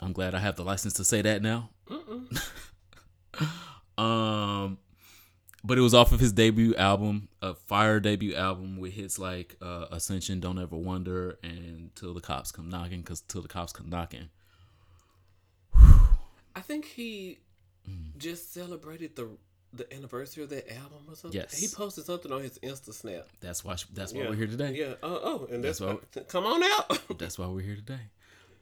S1: I'm glad I have the license to say that now. *laughs* um, but it was off of his debut album, a fire debut album with hits like uh, Ascension, Don't Ever Wonder, and Till the Cops Come Knocking, because Till the Cops Come Knocking.
S2: I think he just celebrated the the anniversary of that album or something.
S1: Yes.
S2: He posted something on his Insta Snap.
S1: That's why that's why
S2: Yeah.
S1: we're here today.
S2: Yeah. Oh, oh, and that's,
S1: That's
S2: why. *laughs* Come on out. *laughs*
S1: That's why we're here today.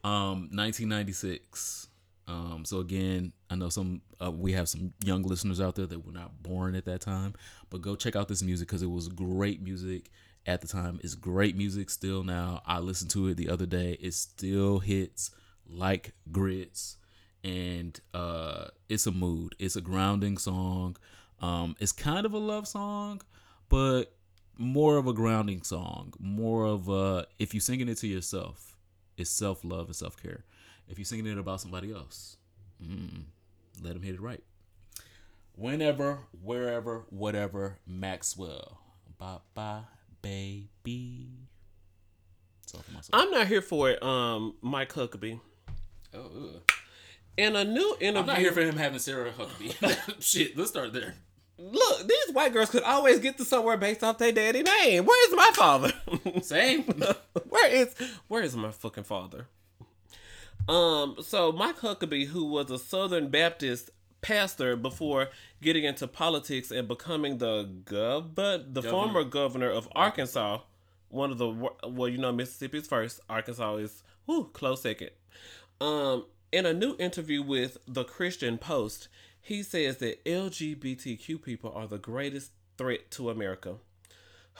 S1: Um, 1996. Um, so again, I know some uh, we have some young listeners out there that were not born at that time, but go check out this music because it was great music at the time. It's great music still now. I listened to it the other day. It still hits like grits, and uh, it's a mood. It's a grounding song. Um, it's kind of a love song, but more of a grounding song. More of a if you're singing it to yourself, it's self love and self care. If you're singing it about somebody else, mm, let them hit it right. Whenever, wherever, whatever, Maxwell. Bye bye, baby. That's all for myself.
S2: I'm not here for it. Um, Mike Huckabee.
S1: Oh, ugh.
S2: In a new interview,
S1: I'm not here for him having Sarah Huckabee. *laughs* Shit, let's start there.
S2: look, these white girls could always get to somewhere based off their daddy name. Where is my father? *laughs*
S1: Same. *laughs*
S2: where is where is my fucking father? Um, so Mike Huckabee, who was a Southern Baptist pastor before getting into politics and becoming the gov, but the
S1: Governor.
S2: former governor of Arkansas, one of the well, you know, Mississippi's first. Arkansas is whew, close second. Um, in a new interview with the Christian Post, he says that LGBTQ people are the greatest threat to America.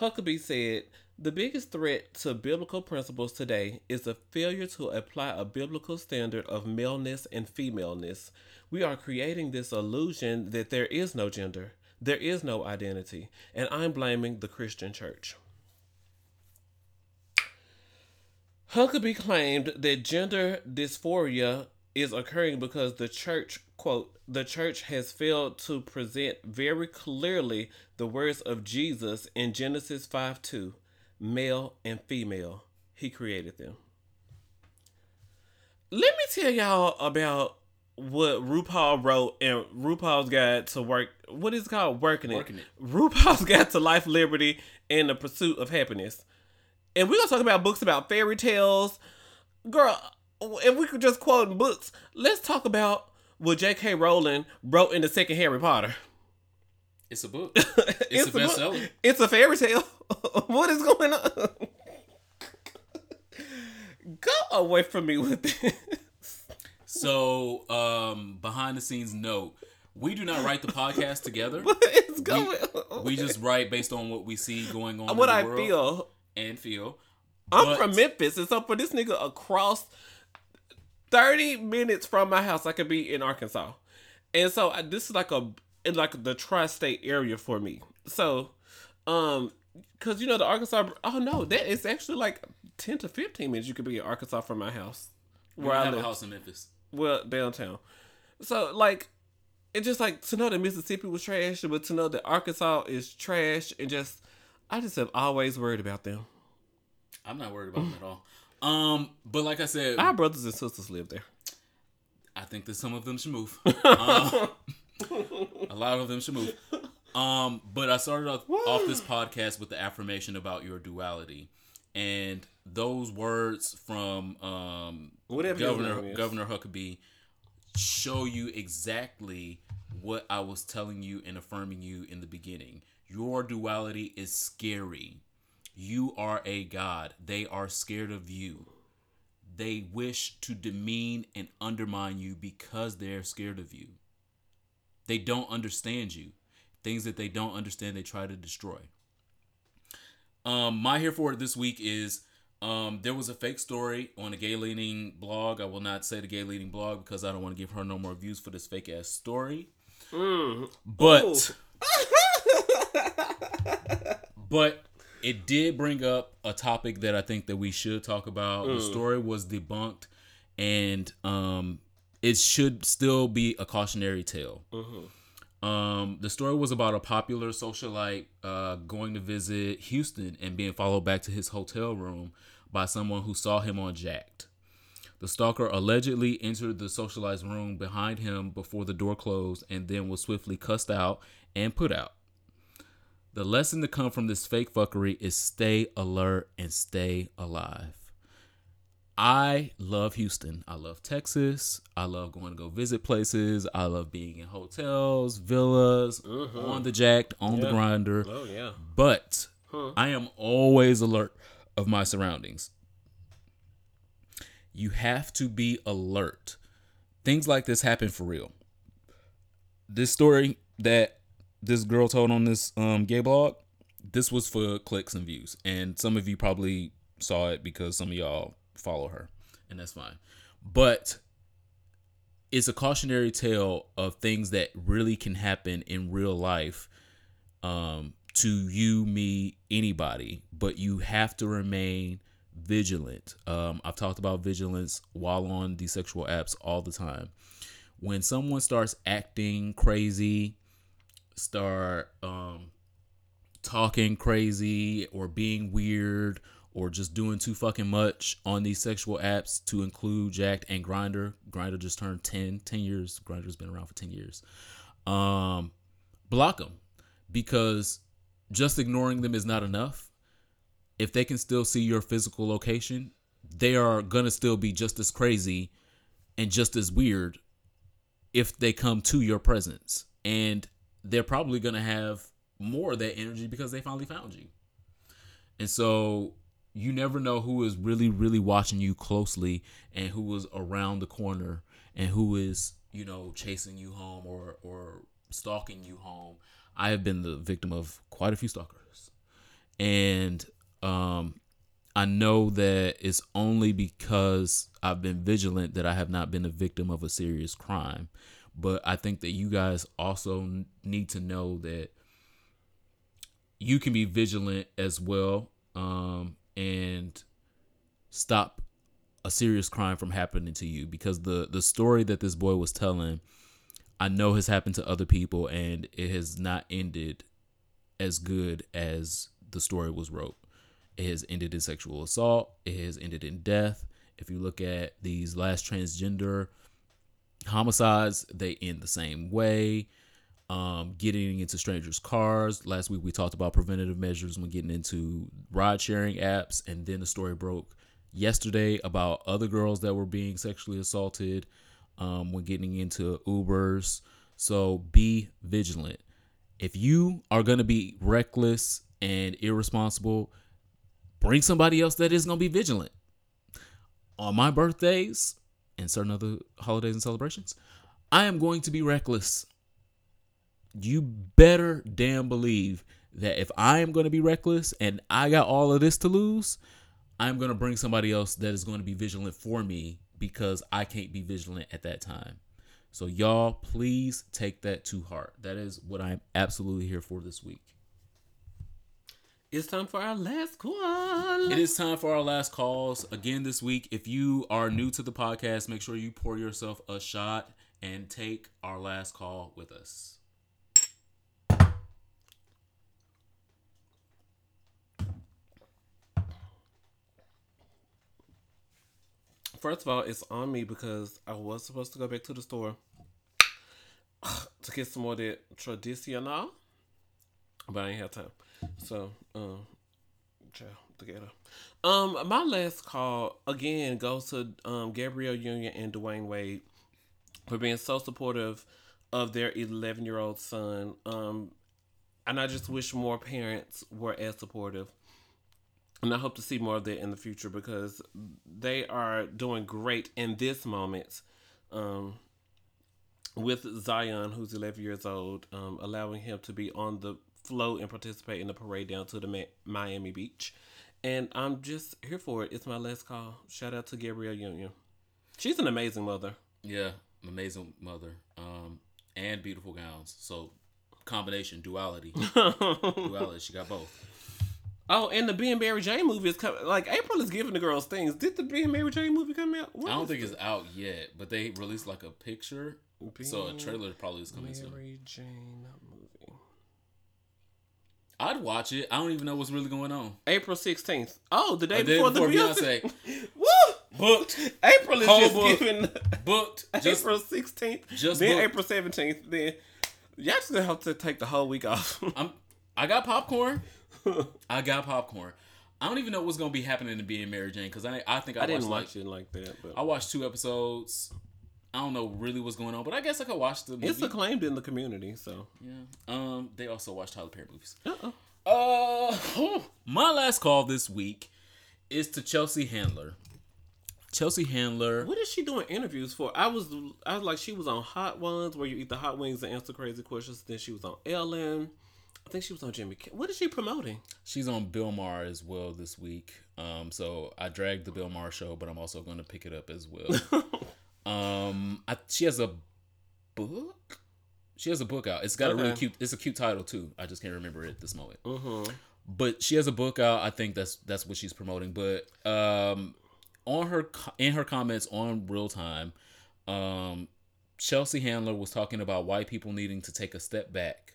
S2: Huckabee said, The biggest threat to biblical principles today is the failure to apply a biblical standard of maleness and femaleness. We are creating this illusion that there is no gender, there is no identity, and I'm blaming the Christian church. Huckabee claimed that gender dysphoria is occurring because the church, quote, the church has failed to present very clearly the words of Jesus in Genesis 5 2, male and female. He created them. Let me tell y'all about what RuPaul wrote in RuPaul's Guide to Work. What is it called? Working it.
S1: Working It.
S2: RuPaul's *laughs* Guide to Life, Liberty, and the Pursuit of Happiness. And we're gonna talk about books about fairy tales. Girl, if we could just quote books, let's talk about what J.K. Rowling wrote in the second Harry Potter.
S1: It's a book. *laughs* It's, a,
S2: book.
S1: bestseller.
S2: It's a fairy tale. *laughs* what is going on? Go away from me with this.
S1: So, um, behind the scenes note, we do not write the podcast together. *laughs*
S2: What is going on?
S1: We just write based on what we see going on.
S2: what
S1: in the
S2: I feel.
S1: and feel.
S2: I'm
S1: But-
S2: from Memphis, and so for this nigga across 30 minutes from my house, I could be in Arkansas. And so I, this is like a in like the tri-state area for me. So, um, cause you know the Arkansas. Oh no, that is actually like 10 to 15 minutes. You could be in Arkansas from my house, where I
S1: a
S2: live.
S1: house in Memphis.
S2: Well, downtown. So like, it's just like to know that Mississippi was trash, but to know that Arkansas is trash, and just I just have always worried about them.
S1: I'm not worried about them at all. Um, but like I said,
S2: Our brothers and sisters live there.
S1: I think that some of them should move. Um, *laughs* a lot of them should move. Um, but I started off, off this podcast with the affirmation about your duality, and those words from um,
S2: Whatever
S1: Governor. Governor Huckabee show you exactly what I was telling you and affirming you in the beginning. Your duality is scary. You are a god. They are scared of you. They wish to demean and undermine you because they're scared of you. They don't understand you. Things that they don't understand, they try to destroy. Um, my here for it this week is Um, there was a fake story on a gay leaning blog. I will not say the gay leaning blog because I don't want to give her no more views for this fake ass story.
S2: Mm.
S1: But *laughs* but it did bring up a topic that I think that we should talk about. The story was debunked, and um, it should still be a cautionary tale. Um, the story was about a popular socialite uh, going to visit Houston and being followed back to his hotel room by someone who saw him on Jack'd. The stalker allegedly entered the socialite's room behind him before the door closed and then was swiftly cussed out and put out. The lesson to come from this fake fuckery is stay alert and stay alive. I love Houston. I love Texas. I love going to go visit places. I love being in hotels, villas, mm-hmm. on the Jack'd, on the Grindr.
S2: Oh yeah.
S1: But I am always alert of my surroundings. You have to be alert. Things like this happen for real. This story that this girl told on this um, gay blog, this was for clicks and views. And some of you probably saw it because some of y'all follow her, and that's fine. But it's a cautionary tale of things that really can happen in real life um, to you, me, anybody, but you have to remain vigilant. Um, I've talked about vigilance while on these sexual apps all the time. When someone starts acting crazy, start um, talking crazy or being weird or just doing too fucking much on these sexual apps to include Jack'd and Grindr. Grindr just turned 10, 10 years. Grindr's been around for 10 years. Um, block them because just ignoring them is not enough. If they can still see your physical location, they are gonna still be just as crazy and just as weird if they come to your presence. And they're probably gonna have more of that energy because they finally found you. And so you never know who is really, really watching you closely and who is around the corner and who is, you know, chasing you home or or stalking you home. I have been the victim of quite a few stalkers. And um I know that it's only because I've been vigilant that I have not been a victim of a serious crime. But I think that you guys also need to know that you can be vigilant as well um, and stop a serious crime from happening to you because the the story that this boy was telling I know has happened to other people and it has not ended as good as the story was wrote. It has ended in sexual assault, it has ended in death. If you look at these last transgender homicides, they end the same way um, getting into strangers' cars. Last week we talked about preventative measures when getting into ride sharing apps, and then the story broke yesterday about other girls that were being sexually assaulted um, when getting into Ubers. So be vigilant. If you are going to be reckless and irresponsible, bring somebody else that is going to be vigilant. On my birthdays and certain other holidays and celebrations, I am going to be reckless you better damn believe that if I am going to be reckless and I got all of this to lose, I'm going to bring somebody else that is going to be vigilant for me because I can't be vigilant at that time. So, y'all, please take that to heart. That is what I'm absolutely here for this week.
S2: It's time for our last call.
S1: It is time for our last calls. Again, this week, if you are new to the podcast, make sure you pour yourself a shot and take our last call with us.
S2: First of all, it's on me because I was supposed to go back to the store *sighs* to get some more of that traditional, but I ain't have time. So, um, child, together. Um, my last call again goes to um Gabrielle Union and Dwyane Wade for being so supportive of their 11 year old son. Um, and I just wish more parents were as supportive. And I hope to see more of that in the future because they are doing great in this moment um, with Zion, who's 11 years old, um, allowing him to be on the float and participate in the parade down to the Miami Beach. and I'm just here for it. It's my last call. Shout out to Gabrielle Union. She's an amazing mother.
S1: Yeah, amazing mother. Um, and beautiful gowns. So combination, duality. *laughs* duality. She got both.
S2: Oh, and the Being Mary Jane movie is coming. Like April is giving the girls things. Did the Being Mary Jane movie come out? What
S1: I don't think
S2: it?
S1: it's out yet, but they released like a picture. So a trailer probably is coming soon.
S2: Mary Jane movie.
S1: I'd watch it. I don't even know what's really going on.
S2: April sixteenth. Oh, the day
S1: day
S2: before,
S1: before
S2: the Beyonce.
S1: Beyonce.
S2: Woo!
S1: Booked.
S2: April is
S1: Whole
S2: just
S1: book.
S2: giving
S1: Booked. *laughs* Just
S2: April sixteenth.
S1: just
S2: then
S1: booked.
S2: April seventeenth. Then y'all just gonna have to take the whole week off. *laughs*
S1: I'm I got popcorn. *laughs* I got popcorn. I don't even know what's gonna be happening to being Mary Jane because I I think I,
S2: I didn't
S1: watched like
S2: watch it like that, but
S1: I watched two episodes. I don't know really what's going on, but I guess I could watch the movie.
S2: it's acclaimed in the community. So
S1: yeah. Um. They also watch Tyler Perry movies.
S2: uh-uh.
S1: Uh, my last call this week is to Chelsea Handler. Chelsea Handler.
S2: what is she doing interviews for? I was I was like she was on Hot Ones where you eat the hot wings and answer crazy questions. Then she was on Ellen. I think she was on Jimmy. Kimmel. What is she promoting?
S1: She's on Bill Maher as well this week. Um, so I dragged the Bill Maher show, but I'm also going to pick it up as well. *laughs* um, I, she has a book. She has a book out. It's got a really cute. It's a cute title too. I just can't remember it at this moment.
S2: Mm-hmm.
S1: But she has a book out. I think that's that's what she's promoting. But um, on her in her comments on Real Time, um, Chelsea Handler was talking about white people needing to take a step back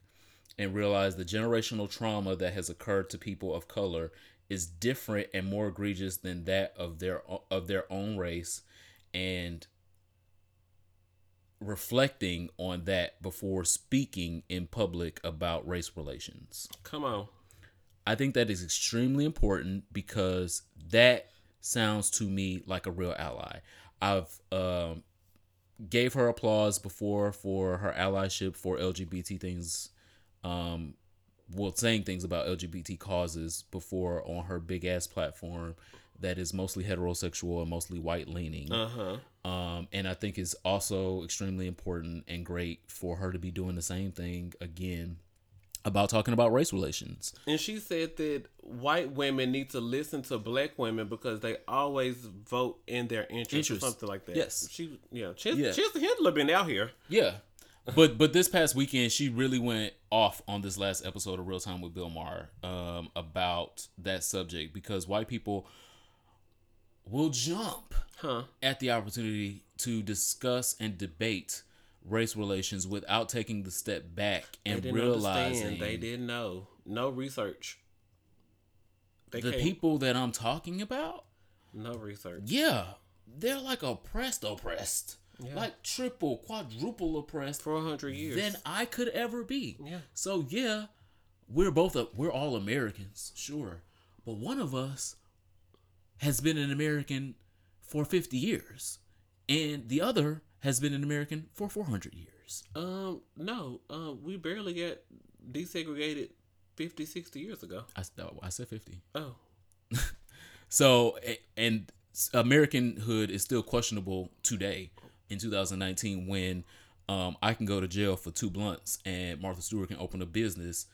S1: and realize the generational trauma that has occurred to people of color is different and more egregious than that of their of their own race and reflecting on that before speaking in public about race relations.
S2: Come on.
S1: I think that is extremely important because that sounds to me like a real ally. I've um, gave her applause before for her allyship for LGBT things, um, well, saying things about LGBT causes before on her big ass platform that is mostly heterosexual and mostly white leaning.
S2: Uh huh.
S1: Um, and I think it's also extremely important and great for her to be doing the same thing again about talking about race relations.
S2: And she said that white women need to listen to black women because they always vote in their interest,
S1: Interest.
S2: or something like that.
S1: Yes.
S2: She yeah. Ches-
S1: Yeah.
S2: Chelsea Handler been out here.
S1: Yeah. But but this past weekend she really went off on this last episode of Real Time with Bill Maher um, about that subject because white people will jump
S2: Huh.
S1: at the opportunity to discuss and debate race relations without taking the step back and
S2: didn't
S1: realizing
S2: understand. They didn't know. No research. They
S1: the
S2: can't-
S1: people that I'm talking about,
S2: No research.
S1: yeah, they're like oppressed, oppressed,
S2: Yeah.
S1: like triple, quadruple oppressed
S2: For a hundred years.
S1: than I could ever be.
S2: Yeah.
S1: So yeah, we're both a, we're all Americans, sure, but one of us has been an American for 50 years, and the other has been an American for 400 years.
S2: Um, no, um, we barely got desegregated 50, 60 years ago.
S1: I, I said 50.
S2: Oh, *laughs*
S1: So and Americanhood is still questionable today in 2019 when um, I can go to jail for two blunts and Martha Stewart can open a business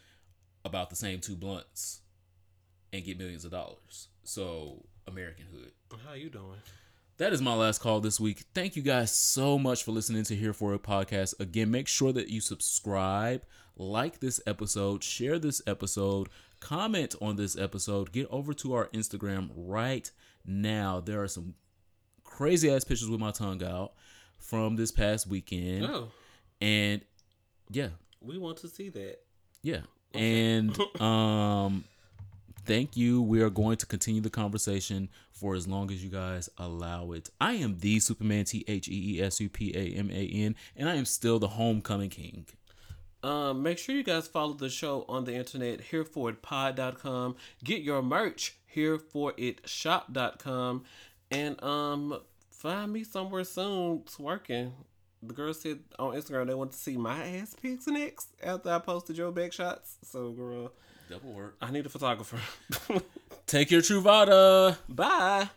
S1: about the same two blunts and get millions of dollars. So Americanhood.
S2: how you doing?
S1: That is my last call this week. Thank you guys so much for listening to Here for It Podcast. Again, make sure that you subscribe, like this episode, share this episode, comment on this episode. Get over to our Instagram right now. There are some crazy ass pictures with my tongue out from this past weekend.
S2: Oh,
S1: And yeah,
S2: we want to see that.
S1: yeah. And *laughs* um thank you. We are going to continue the conversation for as long as you guys allow it. I am the Superman T H E E S U P A M A N and I am still the homecoming king.
S2: Um, make sure you guys follow the show on the internet, hereforitpod.com. Get your merch, hereforitshop.com. And um, find me somewhere soon twerking. The girl said on Instagram they want to see my ass pics next after I posted your back shots. So, girl,
S1: Double work.
S2: I need a photographer. *laughs*
S1: Take your Truvada.
S2: Bye.